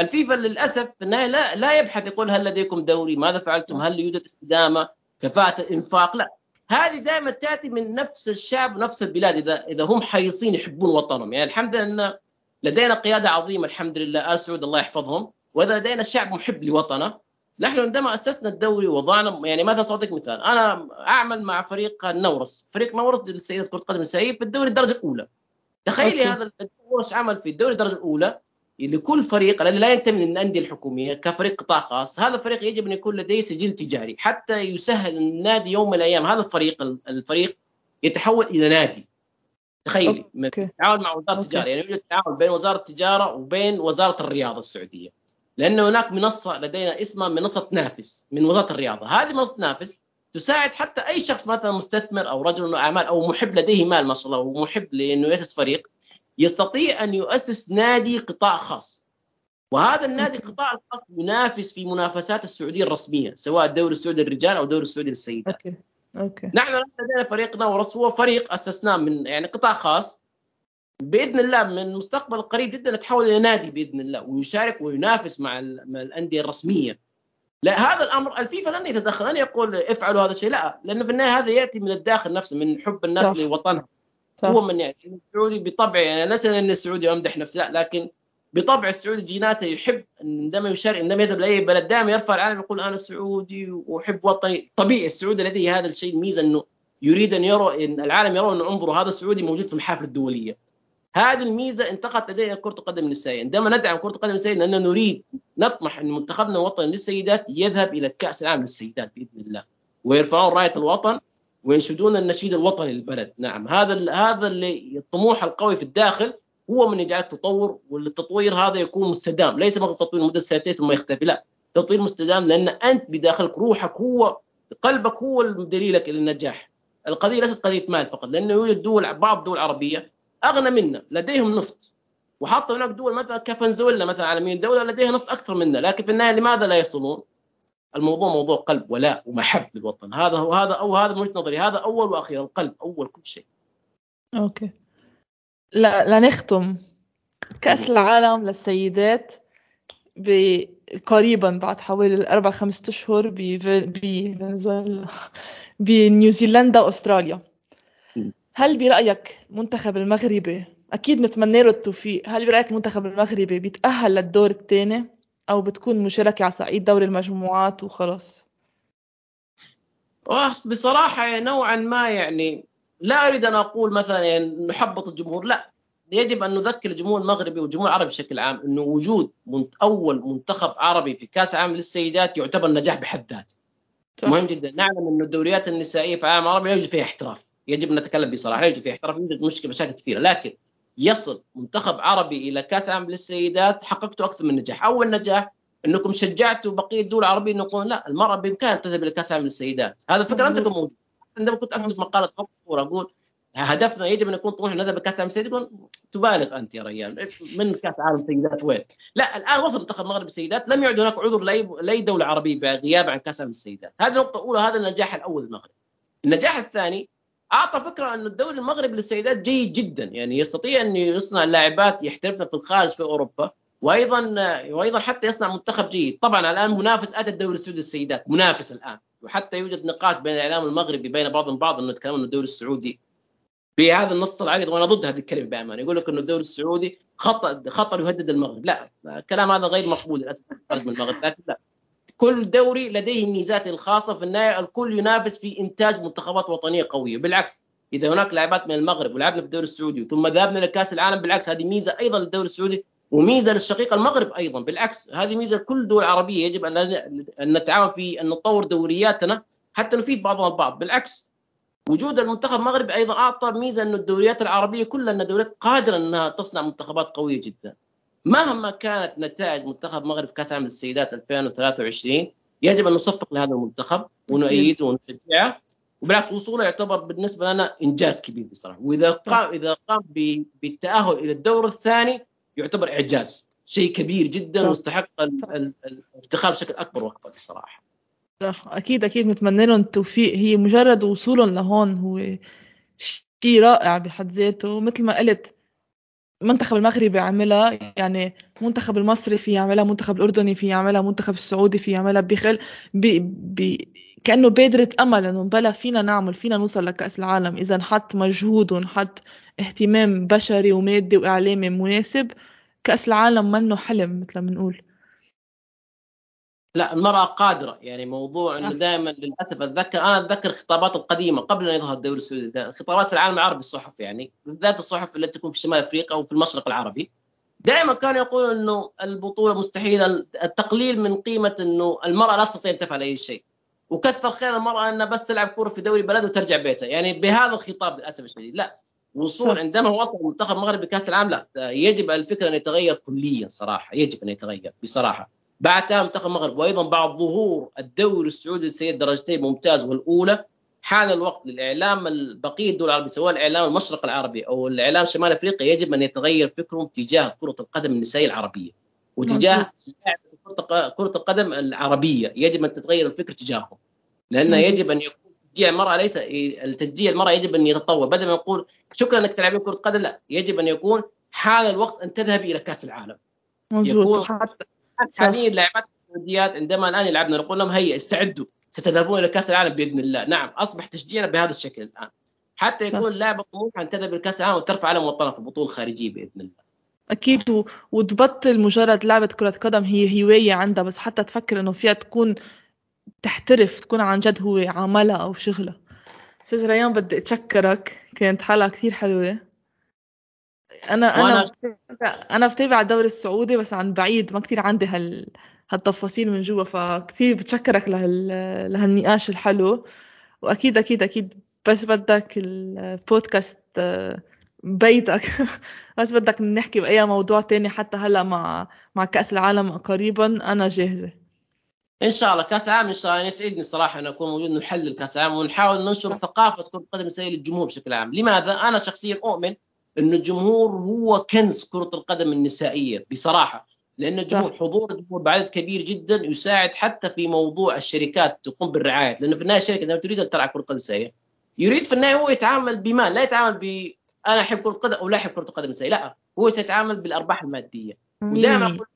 الفيفا للأسف في النهاية لا لا يبحث يقول هل لديكم دوري ماذا فعلتم هل يوجد استدامة كفاءة الإنفاق لا هذه دائما تأتي من نفس الشعب ونفس البلاد إذا إذا هم حريصين يحبون وطنهم. يعني الحمد لله إن لدينا قيادة عظيمة الحمد لله. آل سعود الله يحفظهم. وإذا لدينا الشعب محب لوطنه نحن عندما أسسنا الدوري وضعنا يعني مثلا اعطيك مثال؟ أنا أعمل مع فريق النورس فريق نورس للسيدات كرة القدم النسائيه في الدوري الدرجة الأولى. تخيلي هذا النورس عمل في الدوري الدرجة الأولى. لكل فريق الذي لا ينتمي للأندية الحكومية كفريق قطاع خاص هذا الفريق يجب أن يكون لديه سجل تجاري حتى يسهل النادي يوم من الأيام. هذا الفريق الفريق يتحول إلى نادي. تخيلي تعاون مع وزارة التجارة. يعني يوجد تعاون بين وزارة التجارة وبين وزارة الرياضة السعودية. لأن هناك منصة لدينا اسمها منصة نافس من وزارة الرياضة. هذه منصة نافس تساعد حتى أي شخص مثلا مستثمر أو رجل أعمال أو محب لديه مال ما شاء الله ومحب لأنه يأسس فريق. يستطيع أن يؤسس نادي قطاع خاص وهذا النادي القطاع الخاص ينافس في منافسات السعودية الرسمية سواء الدوري السعودي للرجال أو الدوري السعودي للسيدات أوكي. Okay. نحن لدينا فريقنا ورس هو فريق أسسناه من يعني قطاع خاص بإذن الله من المستقبل القريب جدا يتحول إلى نادي بإذن الله ويشارك وينافس مع الأندية الرسمية لا هذا الأمر الفيفا لن يتدخل لن يقول افعلوا هذا الشيء لا لأنه في النهاية هذا يأتي من الداخل نفسه من حب الناس صح. لوطنها صح. هو من يعني السعودي بطبع يعني ليس أن السعودي أمدح نفسي لا لكن بطبع السعودي جيناته يحب عندما يشارك عندما يذهب لأي بلد دائما يرفع العالم يقول أنا سعودي وأحب وطني. طبيعي السعودي لديه هذا الشيء الميزة أنه يريد أن يرى أن العالم يرى انه انظروا هذا السعودي موجود في المحافل الدولية. هذه الميزة انتقلت لدينا كرة القدم النسائيه عندما ندعم كرة القدم النسائيه لأننا نريد نطمح أن منتخبنا الوطني للسيدات يذهب إلى كأس العالم للسيدات بإذن الله ويرفعون راية الوطن وينشدون النشيد الوطني للبلد. نعم هذا هذا اللي الطموح القوي في الداخل هو من يجعلك تطور والتطوير هذا يكون مستدام. ليس فقط تطوير مده سنتين ثم يختفي لا. تطوير مستدام لأن أنت بداخلك روحك هو قلبك هو دليلك إلى النجاح القضية ليست قضية مال فقط لأنه يوجد دول بعض الدول العربيه أغنى منا لديهم نفط. وحطوا هناك دول مثلا كفنزويلا مثلا عالميا دولة لديها نفط أكثر منا لكن في النهاية لماذا لا يصلون؟ الموضوع موضوع قلب ولاء ومحب للوطن. هذا هو هذا أو هذا من وجهة نظري. هذا أول وأخير القلب أول كل شيء. أوكي. لا لنختم. كأس العالم للسيدات قريبا بعد حوالي أربع خمسة أشهر بفنزويلا بنيوزيلندا وأستراليا. هل برأيك منتخب المغربي أكيد نتمنى له التوفيق. هل برأيك المنتخب المغربي بيتأهل للدور الثاني؟ أو بتكون مشاركة على صعيد دوري المجموعات وخلاص. بصراحة نوعا ما يعني لا أريد أن أقول مثلا يعني نحبط الجمهور لا. يجب أن نذكر الجمهور المغربي والجمهور العربي بشكل عام أنه وجود أول منتخب عربي في كأس العالم للسيدات يعتبر نجاح بحد ذاته. مهم جدا. نعلم أن الدوريات النسائية في العالم العربي لا يوجد فيها احتراف. يجب أن نتكلم بصراحة يجب في احتراف يوجد مشكلة مشاكل كثيرة. لكن يصل منتخب عربي إلى كأس العالم للسيدات حققتوا أكثر من نجاح، أول نجاح إنكم شجعتوا بقية الدول العربية إنه يقولون لا المرأة بإمكانها تذهب إلى كأس العالم للسيدات، هذا الفكرة انت موجود. عندما كنت اكتب مقالة مقصوره أقول هدفنا يجب أن يكون طموحنا نذهب لكاس العالم للسيدات تبالغ أنت يا ريال. من كأس العالم للسيدات وين؟ لا الآن وصل منتخب المغرب السيدات لم يعد هناك عذر لاي دولة عربية بغياب عن كأس العالم للسيدات، هذه النقطة الأولى هذا النجاح الأول للمغرب. النجاح الثاني أعطى فكرة إنه الدوري المغربي للسيدات جيد جدا. يعني يستطيع ان يصنع لاعبات يحترفن في الخارج في أوروبا وأيضا وأيضا حتى يصنع منتخب جيد. طبعا الآن منافس اتى الدوري السعودي للسيدات منافس الآن. وحتى يوجد نقاش بين الإعلام المغربي بين بعضهم بعض إنه يتكلمون انه الدوري السعودي. بهذا النص العريض وأنا ضد هذه الكلمة بأمانة. يقول لك إنه الدوري السعودي خطر خطر يهدد المغرب. لا الكلام هذا غير مقبول للأسف من المغرب لكن لا. كل دوري لديه ميزاته الخاصة في النهاية الكل ينافس في إنتاج منتخبات وطنية قوية. بالعكس إذا هناك لاعبات من المغرب ولعبنا في الدوري السعودي ثم ذهبنا لكأس العالم بالعكس هذه ميزة أيضا للدوري السعودي وميزة للشقيق المغرب أيضا. بالعكس هذه ميزة كل دول عربية يجب أن أن نتعاون في أن نطور دورياتنا حتى نفيد بعضنا البعض بالعكس وجود المنتخب المغربي أيضا أعطى ميزة انه الدوريات العربية كلها انها دوريات قادرة أنها تصنع منتخبات قوية جدا. مهما كانت نتائج منتخب المغرب في كأس العالم للسيدات 2023 يجب أن نصفق لهذا المنتخب ونؤيده ونشجعه وبالعكس وصوله يعتبر بالنسبة لنا إنجاز كبير بصراحة. وإذا قام إذا قام بالتأهل إلى الدور الثاني يعتبر إعجاز شيء كبير جدا واستحق الافتخار بشكل أكبر وأكبر بصراحة. صح. أكيد أكيد. نتمنى لهم التوفيق. هي مجرد وصولهم لهون هو شيء رائع بحد ذاته. مثل ما قلت المنتخب المغربي عملها يعني المنتخب المصري في يعملها المنتخب الأردني في يعملها المنتخب السعودي في يعملها بخل بي بي كأنه بادرة أمل إنه بلا فينا نعمل فينا نوصل لكأس العالم. إذا نحط مجهود ونحط اهتمام بشري ومادي وإعلامي مناسب كأس العالم منه حلم مثل ما بنقول. لا المرأة قادرة. يعني موضوع إنه دائما للأسف أتذكر أنا أتذكر الخطابات القديمة قبل أن يظهر الدوري السعودي خطابات في العالم العربي الصحف يعني بالذات الصحف التي تكون في شمال أفريقيا وفي المشرق العربي. دائما كانوا يقولون إنه البطولة مستحيلة التقليل من قيمة إنه المرأة لا تستطيع أن تفعل أي شيء. وكثر خير المرأة إنها بس تلعب كورة في دوري بلد وترجع بيتها. يعني بهذا الخطاب للأسف الشديد. لا وصول عندما وصل المنتخب المغربي بكاس العالم لا يجب الفكرة أن يتغير كليا صراحة يجب أن يتغير بصراحة. بعد منتخب المغرب وأيضا بعد ظهور الدوري السعودي السيد درجتين ممتاز والأولى حان الوقت للإعلام بقيه الدول العربية سواء الاعلام المشرق العربي أو الإعلام شمال أفريقيا يجب أن يتغير فكرهم تجاه كرة القدم النسائية العربية وتجاه كرة القدم العربية يجب أن تتغير الفكر تجاههم لأن يجب أن يكون تشجيع المرأة ليس التشجيع المرأة يجب أن يتطور بدل ما نقول شكرا إنك تلعبين كرة قدم لا يجب أن يكون حان الوقت أن تذهبي إلى كأس العالم. مزبوط حتى حاليا لاعبات السعوديات عندما الآن يلعبنا نقول لهم هيا استعدوا ستذهبون إلى كأس العالم بإذن الله. نعم أصبح تشجيعنا بهذا الشكل الآن. حتى يكون لاعب طموح أن تذهب الكاس العالم وترفع علم وطنها في البطوله الخارجيه بإذن الله. أكيد و... وتبطل مجرد لعبة كرة قدم هي هواية عندها بس حتى تفكر إنه فيها تكون تحترف تكون عن جد هو عملها أو شغلها. أستاذ ريان بدي أتشكرك كانت حلقة كثير حلوة. أنا أنا أنا بتابع الدوري السعودي بس عن بعيد ما كثير عندي هال هالتفاصيل من جوا فكثير بتشكرك لهال... لهالنقاش الحلو. وأكيد أكيد أكيد بس بدك البودكاست بيتك. بس بدك نحكي بأي موضوع تاني حتى هلأ مع مع كأس العالم قريبا أنا جاهزة. إن شاء الله. كأس العالم إن شاء الله. يسعدني صراحة ان أكون موجود نحلل كأس العالم ونحاول ننشر ثقافة كرة القدم السيئه للجمهور بشكل عام، لماذا؟ أنا شخصيا أؤمن أن الجمهور هو كنز كرة القدم النسائية بصراحة لأن الجمهور حضور الجمهور بعدد كبير جدا يساعد حتى في موضوع الشركات تقوم بالرعاية لأنه في النهاية الشركة عندما تريد أن تلعب كرة قدم نسائية يريد في النهاية هو يتعامل بمال لا يتعامل ب أنا أحب كرة القدم أو لا أحب كرة القدم النسائية لا هو سيتعامل بالأرباح المادية. ودائما أقول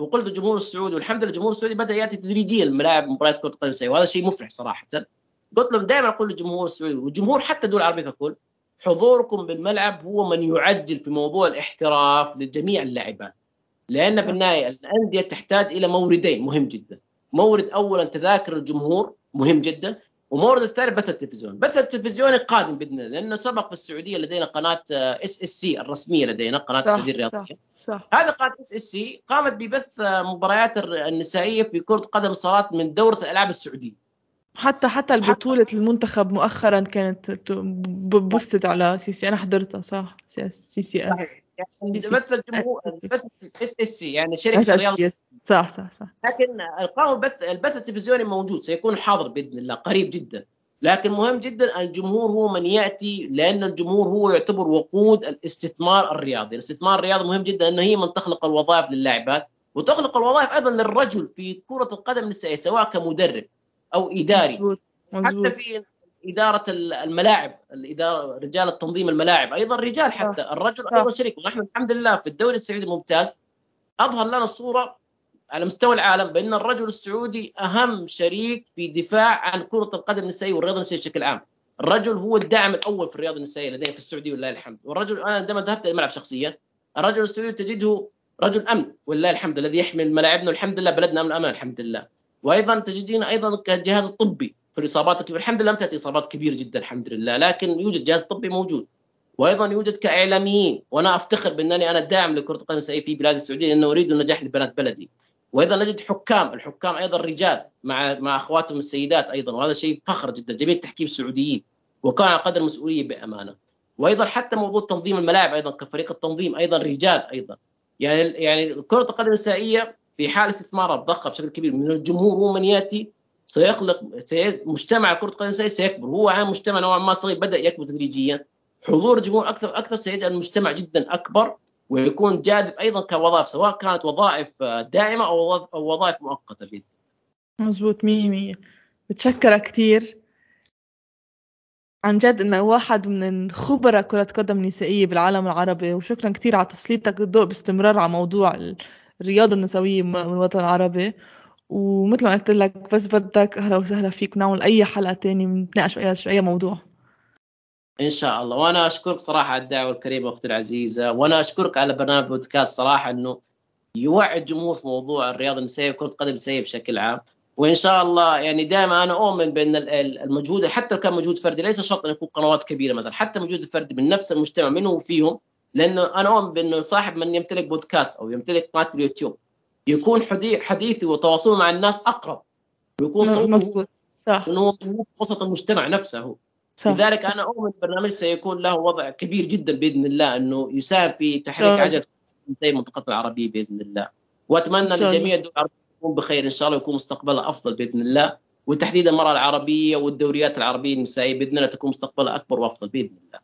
وقلت الجمهور السعودي والحمد لله الجمهور السعودي بدأ يأتي تدريجيا ملاعب مباريات كرة القدم النسائيه وهذا شيء مفرح صراحة. قلت لهم دائما أقول للجمهور السعودي والجمهور حتى الدول العربيه ككل حضوركم بالملعب هو من يعجل في موضوع الاحتراف لجميع اللاعبات لأن في النهاية الأندية تحتاج إلى موردين مهم جدا مورد اولا تذاكر الجمهور مهم جدا ومورد الثاني بث التلفزيون بث التلفزيوني قادم بإذن الله لأنه سبق في السعودية لدينا قناة إس إس سي الرسمية لدينا قناة السعودية الرياضية صح. صح. هذه قناة إس إس سي قامت ببث مباريات النسائية في كرة قدم صالات من دورة الألعاب السعودية حتى حتى البطولة المنتخب مؤخرا كانت بثت على SSC. أنا حضرتها صح. SSC. يعني بث الجمهور بث SSC. يعني شركة الرياض صح صح صح. لكن القائمه البث البث التلفزيوني موجود سيكون حاضر بإذن الله قريب جدا. لكن مهم جدا الجمهور هو من يأتي لأن الجمهور هو يعتبر وقود الاستثمار الرياضي، الاستثمار الرياضي مهم جدا إنه هي من تخلق الوظائف للاعبات وتخلق الوظائف أيضا للرجل في كرة القدم النسائيه سواء كمدرب. أو إداري مزبوط. مزبوط. حتى في إدارة الملاعب الإدارة رجال تنظيم الملاعب أيضا رجال حتى الرجل أيضا شريك ونحن الحمد لله في الدوري السعودي الممتاز أظهر لنا الصورة على مستوى العالم بأن الرجل السعودي أهم شريك في دفاع عن كرة القدم النسائية والرياضة النسائية بشكل عام. الرجل هو الداعم الأول في الرياضة النسائية لدينا في السعودية ولله الحمد، والرجل أنا عندما ذهبت إلى الملعب شخصيا الرجل السعودي تجده رجل أمن ولله الحمد الذي يحمل ملاعبنا والحمد لله بلدنا أمن أمان الحمد لله. وأيضا تجدين أيضا كالجهاز الطبي في الإصابات الكبيرة، الحمد لله لم تأتي إصابات كبيرة جدا الحمد لله، لكن يوجد جهاز طبي موجود. وأيضا يوجد كإعلاميين. وأنا أفتخر بأنني أنا داعم لكرة القدم النسائيه في بلاد السعودية لأنه أريد النجاح لبنات بلدي. وأيضا نجد حكام. الحكام أيضا رجال مع مع أخواتهم السيدات أيضا. وهذا شيء فخر جدا. جميع التحكيم السعوديين. وكان على قدر المسؤولية بأمانة. وأيضا حتى موضوع تنظيم الملاعب أيضا كفريق التنظيم أيضا رجال أيضا. يعني يعني كره القدم النسائيه في حال استثمارها بضخه بشكل كبير من الجمهور هو من يأتي سيخلق سي... مجتمع كرة القدم سيكبر. هو عام مجتمع نوعا ما صغير بدأ يكبر تدريجيا. حضور الجمهور أكثر أكثر سيجعل المجتمع جدا أكبر ويكون جاذب أيضا كوظائف سواء كانت وظائف دائمة أو وظائف مؤقتة باذن مزبوط مية مية. بتشكرك كثير عن جد إنه واحد من خبراء كرة قدم نسائية بالعالم العربي وشكرا كثير على تسليطك الضوء باستمرار على موضوع الرياضة النسوية من الوطن العربي. ومثل ما قلت لك بس بدك أهلا وسهلا فيك نعمل أي حلقة تانية بنتناقش في أي موضوع. إن شاء الله. وأنا أشكرك صراحة على الدعوة الكريمة أختي العزيزة وأنا أشكرك على برنامج بودكاست صراحة إنه يوعي الجمهور في موضوع الرياضة النسائيه وكرة القدم النسائيه بشكل عام. وإن شاء الله يعني دائما أنا أؤمن بأن المجهود حتى لو كان مجهود فردي ليس شرط أن يكون قنوات كبيرة مثلا حتى مجهود الفردي من نفس المجتمع منه وفيهم لأنه أنا أؤمن بأنه صاحب من يمتلك بودكاست أو يمتلك قناة اليوتيوب يكون حديثي وتواصله مع الناس أقرب. ويكون صوته صح. إنه من وسط المجتمع نفسه صح. لذلك أنا أؤمن البرنامج سيكون له وضع كبير جدا بإذن الله إنه يساهم في تحريك عجلة زي منطقتنا العربية بإذن الله. وأتمنى لجميع الدول العربية تكون بخير إن شاء الله ويكون مستقبلها أفضل بإذن الله. وتحديدا المراه العربية والدوريات العربية النسائية بإذن الله تكون مستقبلها أكبر وأفضل بإذن الله.